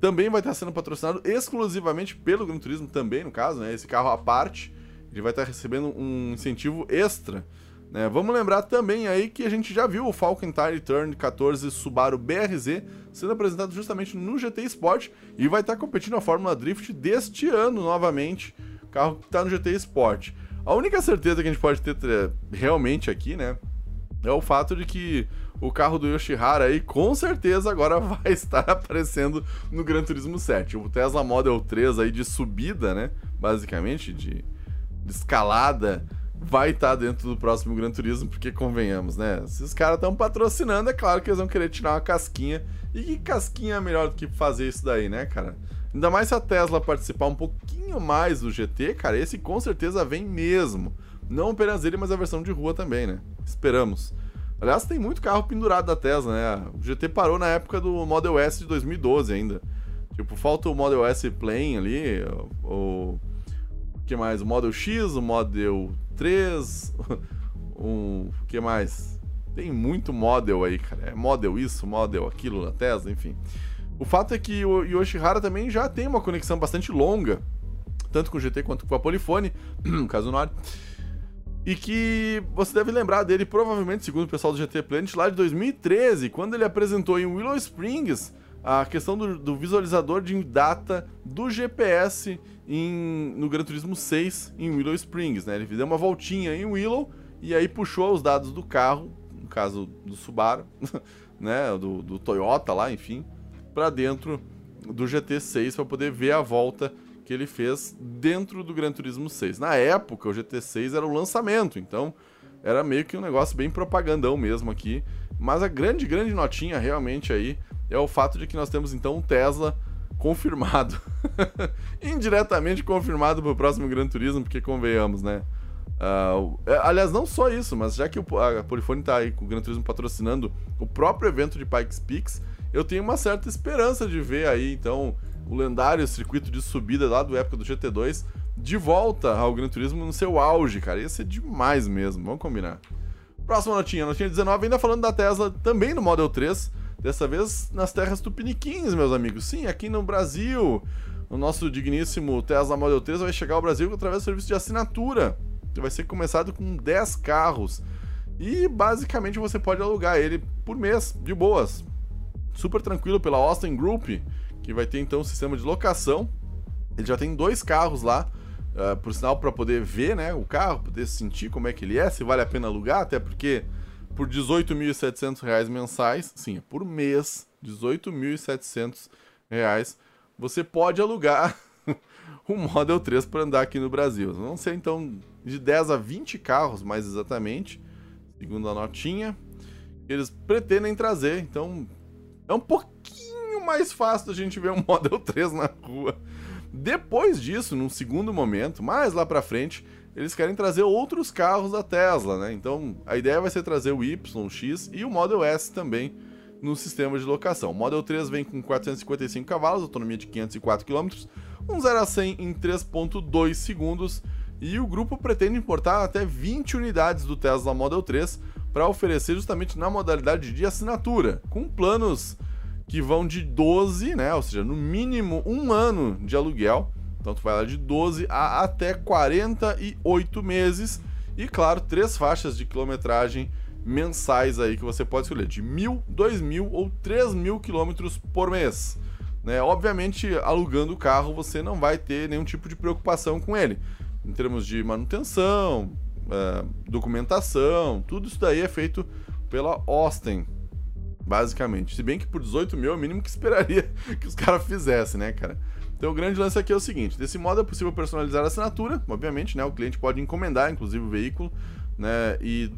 também vai estar sendo patrocinado exclusivamente pelo Gran Turismo também, no caso, né? Esse carro à parte, ele vai estar recebendo um incentivo extra né? Vamos lembrar também aí que a gente já viu o Falcon Tire Turn 14 Subaru BRZ sendo apresentado justamente no GT Sport e vai estar competindo a Fórmula Drift deste ano novamente, carro que está no GT Sport. A única certeza que a gente pode ter realmente aqui, né, é o fato de que o carro do Yoshihara aí com certeza agora vai estar aparecendo no Gran Turismo 7. O Tesla Model 3 aí de subida, né, basicamente de de escalada vai estar tá dentro do próximo Gran Turismo, porque convenhamos, né? Se os caras estão patrocinando, é claro que eles vão querer tirar uma casquinha. E que casquinha é melhor do que fazer isso daí, né, cara? Ainda mais se a Tesla participar um pouquinho mais do GT, cara, esse com certeza vem mesmo. Não apenas ele, mas a versão de rua também, né? Esperamos. Aliás, tem muito carro pendurado da Tesla, né? O GT parou na época do Model S de 2012 ainda. Tipo, falta o Model S Plain ali, o... que mais? O Model X, o Model 3, o que mais? Tem muito model aí, cara. É model isso, model aquilo na Tesla, enfim. O fato é que o Yoshihara também já tem uma conexão bastante longa, tanto com o GT quanto com a Polifone, caso Nord. E que você deve lembrar dele, provavelmente, segundo o pessoal do GT Planet, lá de 2013, quando ele apresentou em Willow Springs a questão do, do visualizador de data do GPS em, no Gran Turismo 6 em Willow Springs, né? Ele deu uma voltinha em Willow e aí puxou os dados do carro, no caso do Subaru, né? Do, do Toyota lá, enfim, para dentro do GT6 para poder ver a volta que ele fez dentro do Gran Turismo 6. Na época, o GT6 era o lançamento, então era meio que um negócio bem propagandão mesmo aqui. Mas a grande, grande notinha realmente aí é o fato de que nós temos então um Tesla confirmado. Indiretamente confirmado para o próximo Gran Turismo, porque convenhamos, né? Uh, aliás, não só isso, mas já que o, a Polifone está aí com o Gran Turismo patrocinando o próprio evento de Pikes Peaks, eu tenho uma certa esperança de ver aí, então, o lendário circuito de subida lá do época do GT2 de volta ao Gran Turismo no seu auge, cara. Ia ser demais mesmo, vamos combinar. Próxima notinha, notinha 19, ainda falando da Tesla, também no Model 3, Dessa vez nas terras tupiniquins, meus amigos. Sim, aqui no Brasil. O nosso digníssimo Tesla Model 3 vai chegar ao Brasil através do serviço de assinatura. Vai ser começado com 10 carros. E basicamente você pode alugar ele por mês, de boas. Super tranquilo pela Austin Group, que vai ter então um sistema de locação. Ele já tem dois carros lá, uh, por sinal, para poder ver né, o carro, poder sentir como é que ele é, se vale a pena alugar, até porque por R$ 18.700 mensais, sim, por mês, R$ 18.700, você pode alugar o Model 3 para andar aqui no Brasil. Vão ser então de 10 a 20 carros, mais exatamente, segundo a notinha, eles pretendem trazer. Então é um pouquinho mais fácil da gente ver um Model 3 na rua. Depois disso, num segundo momento, mais lá para frente, eles querem trazer outros carros da Tesla, né? Então a ideia vai ser trazer o Y, o X e o Model S também no sistema de locação. O Model 3 vem com 455 cavalos, autonomia de 504 km, um 0 a 100 em 3.2 segundos e o grupo pretende importar até 20 unidades do Tesla Model 3 para oferecer justamente na modalidade de assinatura, com planos que vão de 12, né, ou seja, no mínimo um ano de aluguel então tu vai lá de 12 a até 48 meses e claro, três faixas de quilometragem mensais aí que você pode escolher de mil, dois mil ou três mil quilômetros por mês. Né? Obviamente, alugando o carro, você não vai ter nenhum tipo de preocupação com ele. Em termos de manutenção, uh, documentação, tudo isso daí é feito pela Austin, basicamente. Se bem que por 18 mil é o mínimo que esperaria que os caras fizessem, né, cara? Então o grande lance aqui é o seguinte: desse modo é possível personalizar a assinatura, obviamente, né? O cliente pode encomendar, inclusive, o veículo, né? E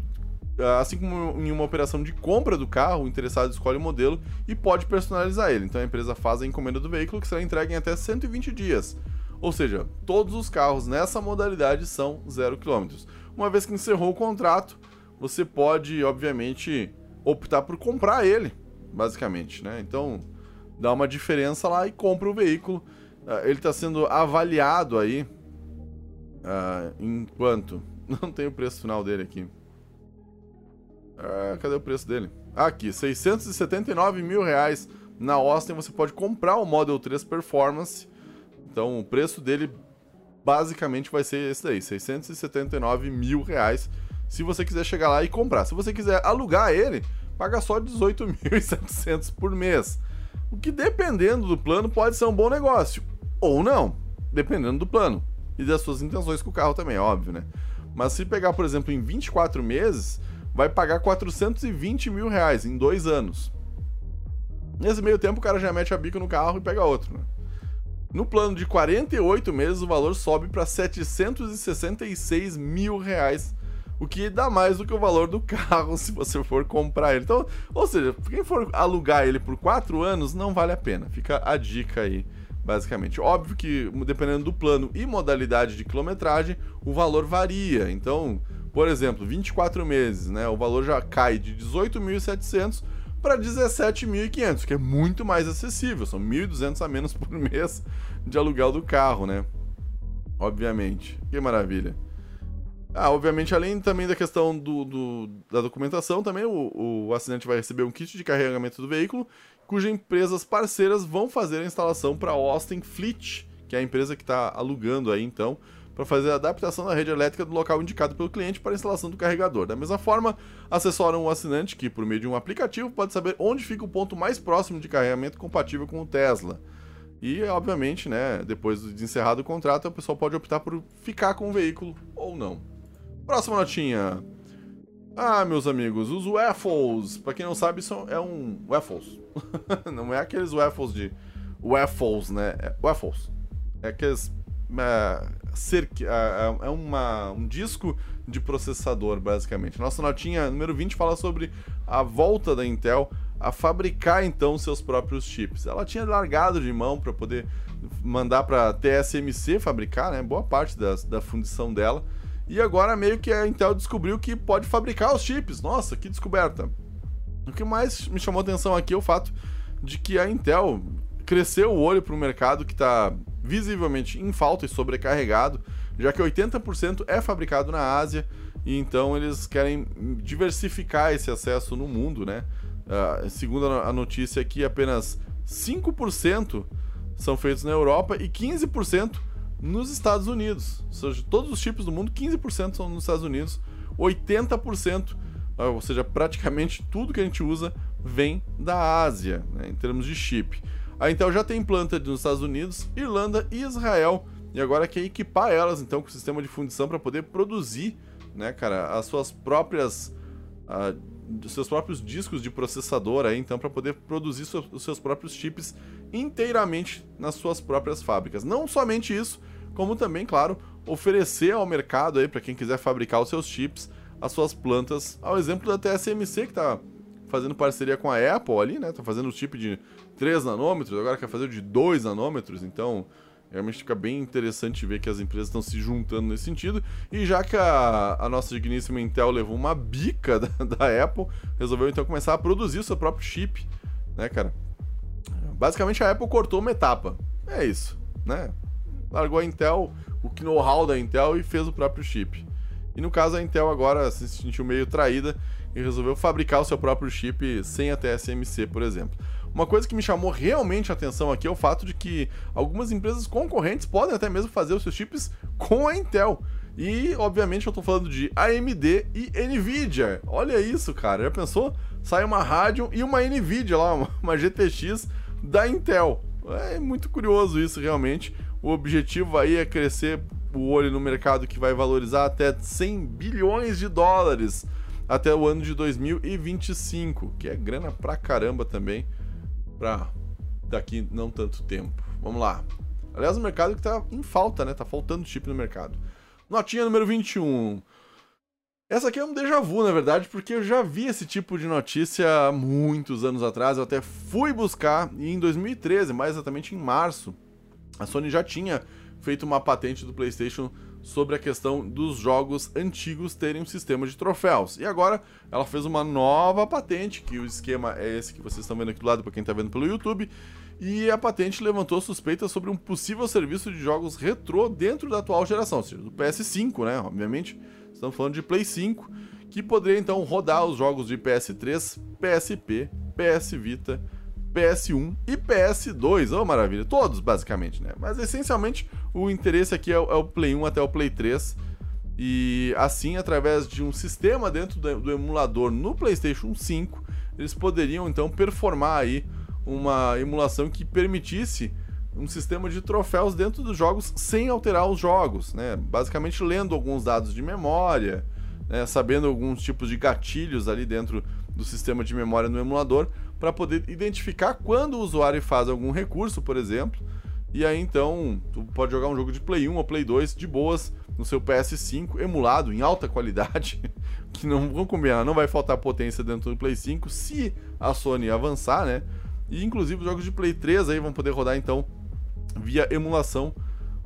ah, assim como em uma operação de compra do carro, o interessado escolhe o modelo e pode personalizar ele. Então a empresa faz a encomenda do veículo que será entregue em até 120 dias. Ou seja, todos os carros nessa modalidade são 0 km. Uma vez que encerrou o contrato, você pode, obviamente, optar por comprar ele, basicamente, né? Então, dá uma diferença lá e compra o veículo ele está sendo avaliado aí. Uh, em quanto? Não tem o preço final dele aqui. Uh, cadê o preço dele? Aqui, 679 mil reais na Austin. Você pode comprar o Model 3 Performance. Então, o preço dele basicamente vai ser esse daí: 679 mil reais. Se você quiser chegar lá e comprar. Se você quiser alugar ele, paga só 18.700 por mês. O que, dependendo do plano, pode ser um bom negócio ou não, dependendo do plano e das suas intenções com o carro também, óbvio, né? Mas se pegar, por exemplo, em 24 meses, vai pagar 420 mil reais em dois anos. Nesse meio tempo, o cara já mete a bica no carro e pega outro, né? No plano de 48 meses, o valor sobe para 766 mil reais, o que dá mais do que o valor do carro se você for comprar ele. Então, ou seja, quem for alugar ele por 4 anos, não vale a pena. Fica a dica aí, basicamente. Óbvio que, dependendo do plano e modalidade de quilometragem, o valor varia. Então, por exemplo, 24 meses, né? O valor já cai de 18.700 para 17.500, que é muito mais acessível, são 1.200 a menos por mês de aluguel do carro, né? Obviamente. Que maravilha. Ah, obviamente, além também da questão do, do da documentação, também o, o, assinante vai receber um kit de carregamento do veículo, cujas empresas parceiras vão fazer a instalação para Austin Fleet, que é a empresa que está alugando aí, então, para fazer a adaptação da rede elétrica do local indicado pelo cliente para a instalação do carregador. Da mesma forma, assessoram o assinante que, por meio de um aplicativo, pode saber onde fica o ponto mais próximo de carregamento compatível com o Tesla. E, obviamente, né, depois de encerrado o contrato, o pessoal pode optar por ficar com o veículo ou não. Próxima notinha. Ah, meus amigos, os waffles. Para quem não sabe, isso é um waffles. não é aqueles waffles de waffles, né? É waffles. É aqueles é, é, é, é uma, um disco de processador, basicamente. Nossa notinha número 20 fala sobre a volta da Intel a fabricar então seus próprios chips. Ela tinha largado de mão para poder mandar para TSMC fabricar, né, boa parte da fundição dela. E agora meio que a Intel descobriu que pode fabricar os chips. Nossa, que descoberta! O que mais me chamou atenção aqui é o fato de que a Intel cresceu o olho para um mercado que está visivelmente em falta e sobrecarregado, já que 80% é fabricado na Ásia e então eles querem diversificar esse acesso no mundo, né? Uh, segundo a notícia aqui, apenas 5% são feitos na Europa e 15% nos Estados Unidos. Ou seja, todos os chips do mundo, 15% são nos Estados Unidos, 80%, uh, ah, ou seja, praticamente tudo que a gente usa vem da Ásia, né, em termos de chip. A Intel já tem planta nos Estados Unidos, Irlanda e Israel. E agora quer equipar elas então com o sistema de fundição para poder produzir, né, cara, as suas próprias uh, seus próprios discos de processador aí, então para poder produzir os seus próprios chips inteiramente nas suas próprias fábricas. Não somente isso, como também, claro, oferecer ao mercado aí para quem quiser fabricar os seus chips, as suas plantas, ao exemplo da TSMC que está fazendo parceria com a Apple ali, né? Tá fazendo o chip de 3 nanômetros, agora quer fazer o de 2 nanômetros, então realmente fica bem interessante ver que as empresas estão se juntando nesse sentido. E já que a, a nossa digníssima Intel levou uma bica da, da, Apple, resolveu então começar a produzir o seu próprio chip, né, cara? Basicamente a Apple cortou uma etapa. É isso, né? Largou a Intel, o know-how da Intel e fez o próprio chip. E no caso a Intel agora se sentiu meio traída e resolveu fabricar o seu próprio chip sem a TSMC, por exemplo. Uma coisa que me chamou realmente a atenção aqui é o fato de que algumas empresas concorrentes podem até mesmo fazer os seus chips com a Intel. E, obviamente, eu estou falando de AMD e Nvidia. Olha isso, cara. Já pensou? Sai uma Radeon e uma Nvidia lá, uma GTX da Intel. É muito curioso isso, realmente. O objetivo aí é crescer o olho no mercado que vai valorizar até 100 bilhões de dólares até o ano de 2025, que é grana pra caramba também, pra daqui não tanto tempo. Vamos lá. Aliás, o mercado que tá em falta, né? Tá faltando chip no mercado. Notinha número 21. Essa aqui é um déjà vu, na verdade, porque eu já vi esse tipo de notícia há muitos anos atrás. Eu até fui buscar e em 2013, mais exatamente em março, a Sony já tinha feito uma patente do PlayStation sobre a questão dos jogos antigos terem um sistema de troféus. E agora ela fez uma nova patente, que o esquema é esse que vocês estão vendo aqui do lado para quem está vendo pelo YouTube. E a patente levantou suspeitas sobre um possível serviço de jogos retrô dentro da atual geração, ou seja, do PS5, né? Obviamente, estamos falando de Play 5, que poderia então rodar os jogos de PS3, PSP, PS Vita, PS1 e PS2. Oh, maravilha. Todos, basicamente, né? Mas essencialmente o interesse aqui é, o, é o Play 1 até o Play 3. E assim, através de um sistema dentro do, do emulador no PlayStation 5, eles poderiam então performar aí uma emulação que permitisse um sistema de troféus dentro dos jogos sem alterar os jogos, né? Basicamente lendo alguns dados de memória, né? sabendo alguns tipos de gatilhos ali dentro do sistema de memória no emulador para poder identificar quando o usuário faz algum recurso, por exemplo, E aí então, tu pode jogar um jogo de Play 1 ou Play 2 de boas no seu PS5, emulado em alta qualidade, que não vão combinar, não vai faltar potência dentro do Play 5 se a Sony avançar, né? E inclusive os jogos de Play 3 aí vão poder rodar então via emulação.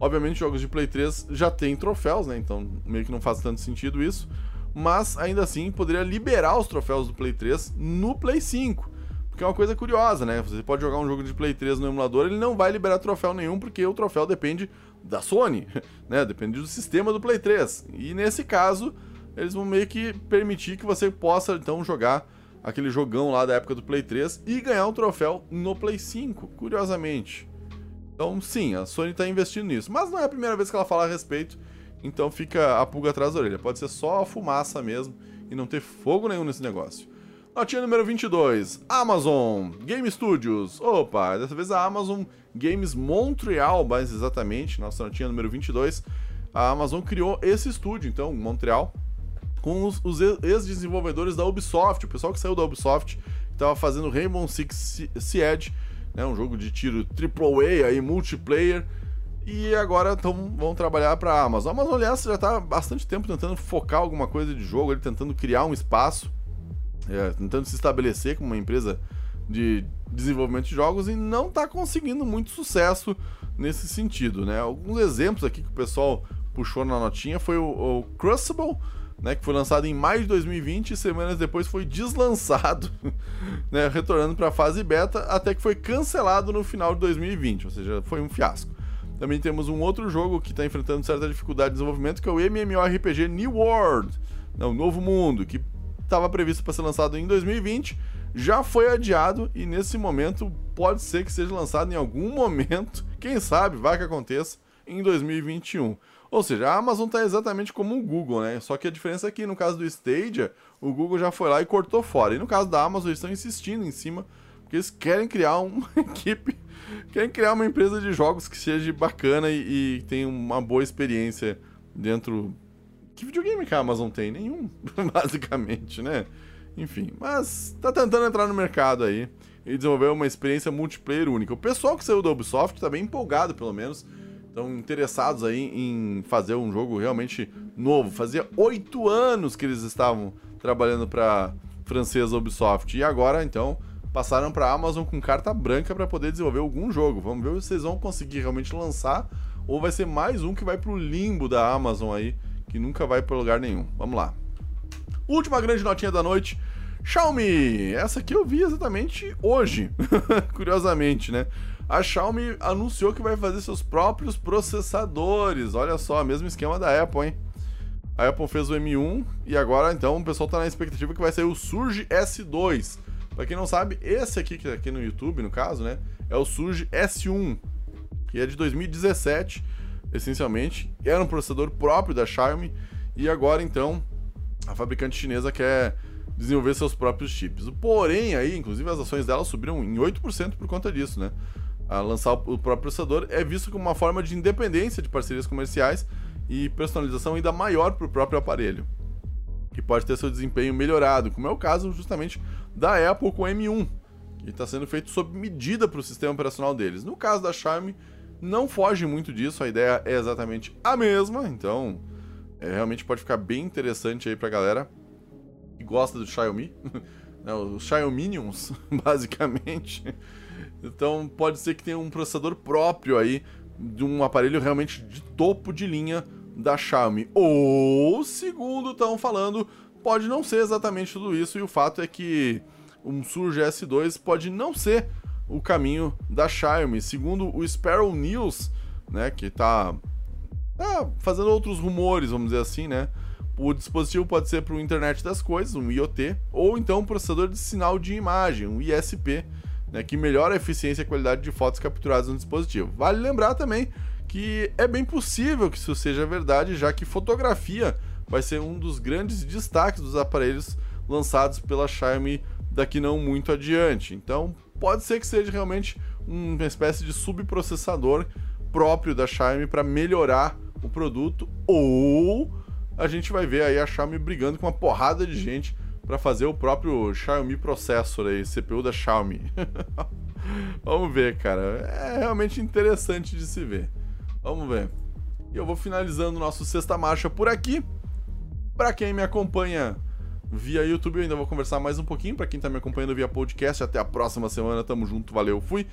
Obviamente, jogos de Play 3 já tem troféus, né? Então meio que não faz tanto sentido isso. Mas ainda assim poderia liberar os troféus do Play 3 no Play 5. Porque é uma coisa curiosa, né? Você pode jogar um jogo de Play 3 no emulador, ele não vai liberar troféu nenhum, porque o troféu depende da Sony, né? Depende do sistema do Play 3. E nesse caso, eles vão meio que permitir que você possa então jogar aquele jogão lá da época do Play 3 e ganhar um troféu no Play 5, curiosamente. Então, sim, a Sony está investindo nisso. Mas não é a primeira vez que ela fala a respeito, então fica a pulga atrás da orelha. Pode ser só a fumaça mesmo e não ter fogo nenhum nesse negócio. Notinha número 22, Amazon Game Studios. Opa, dessa vez a Amazon Games Montreal, mais exatamente, nossa notinha número 22. A Amazon criou esse estúdio, então, Montreal, com os, os ex-desenvolvedores da Ubisoft, o pessoal que saiu da Ubisoft, que estava fazendo Rainbow Six Siege, né, um jogo de tiro AAA aí, multiplayer, e agora tão, vão trabalhar para a Amazon. A Amazon, aliás, já está há bastante tempo tentando focar alguma coisa de jogo, ele tentando criar um espaço é, tentando se estabelecer como uma empresa de desenvolvimento de jogos e não está conseguindo muito sucesso nesse sentido, né? Alguns exemplos aqui que o pessoal puxou na notinha foi o, o Crucible, né, que foi lançado em maio de 2020 e semanas depois foi deslançado, né, retornando para a fase beta, até que foi cancelado no final de 2020, ou seja, foi um fiasco. Também temos um outro jogo que está enfrentando certa dificuldade de desenvolvimento, que é o MMORPG New World, né, o Novo Mundo, que estava previsto para ser lançado em 2020, já foi adiado e nesse momento pode ser que seja lançado em algum momento, quem sabe, vai que aconteça, em 2021. Ou seja, a Amazon está exatamente como o Google, né? Só que a diferença é que no caso do Stadia, o Google já foi lá e cortou fora. E no caso da Amazon, eles estão insistindo em cima, porque eles querem criar uma equipe, querem criar uma empresa de jogos que seja bacana e, e tenha uma boa experiência dentro que videogame que a Amazon tem? Nenhum, basicamente, né? Enfim, mas tá tentando entrar no mercado aí e desenvolver uma experiência multiplayer única. O pessoal que saiu da Ubisoft tá bem empolgado, pelo menos. Estão interessados aí em fazer um jogo realmente novo. Fazia oito anos que eles estavam trabalhando para francesa Ubisoft e agora então passaram para Amazon com carta branca para poder desenvolver algum jogo. Vamos ver se vocês vão conseguir realmente lançar ou vai ser mais um que vai pro limbo da Amazon aí que nunca vai para lugar nenhum. Vamos lá. Última grande notinha da noite. Xiaomi! Essa aqui eu vi exatamente hoje, curiosamente, né? A Xiaomi anunciou que vai fazer seus próprios processadores. Olha só, mesmo esquema da Apple, hein? A Apple fez o M1 e agora então o pessoal tá na expectativa que vai sair o Surge S2. Para quem não sabe, esse aqui que é aqui no YouTube, no caso, né, é o Surge S1, que é de 2017 essencialmente. Era um processador próprio da Xiaomi e agora então a fabricante chinesa quer desenvolver seus próprios chips. Porém, aí, inclusive as ações dela subiram em 8% por conta disso, né? A lançar o próprio processador é visto como uma forma de independência de parcerias comerciais e personalização ainda maior para o próprio aparelho, que pode ter seu desempenho melhorado, como é o caso justamente da Apple com o M1, que está sendo feito sob medida para o sistema operacional deles. No caso da Xiaomi, não foge muito disso, a ideia é exatamente a mesma, então é, realmente pode ficar bem interessante aí pra galera que gosta do Xiaomi, né, os Xiaominions, basicamente. Então pode ser que tenha um processador próprio aí de um aparelho realmente de topo de linha da Xiaomi. Ou, segundo estão falando, pode não ser exatamente tudo isso, e o fato é que um Surge S2 pode não ser o caminho da Xiaomi. Segundo o Sparrow News, né, que está tá fazendo outros rumores, vamos dizer assim, né? O dispositivo pode ser para o Internet das Coisas, um IoT, ou então um processador de sinal de imagem, um ISP, né, que melhora a eficiência e a qualidade de fotos capturadas no dispositivo. Vale lembrar também que é bem possível que isso seja verdade, já que fotografia vai ser um dos grandes destaques dos aparelhos lançados pela Xiaomi daqui não muito adiante. Então, pode ser que seja realmente uma espécie de subprocessador próprio da Xiaomi para melhorar o produto, ou a gente vai ver aí a Xiaomi brigando com uma porrada de gente para fazer o próprio Xiaomi Processor aí, CPU da Xiaomi. Vamos ver, cara. É realmente interessante de se ver. Vamos ver. E eu vou finalizando o nosso Sexta Marcha por aqui. Para quem me acompanha via YouTube, eu ainda vou conversar mais um pouquinho. Para quem tá me acompanhando via podcast, até a próxima semana. Tamo junto, valeu, fui.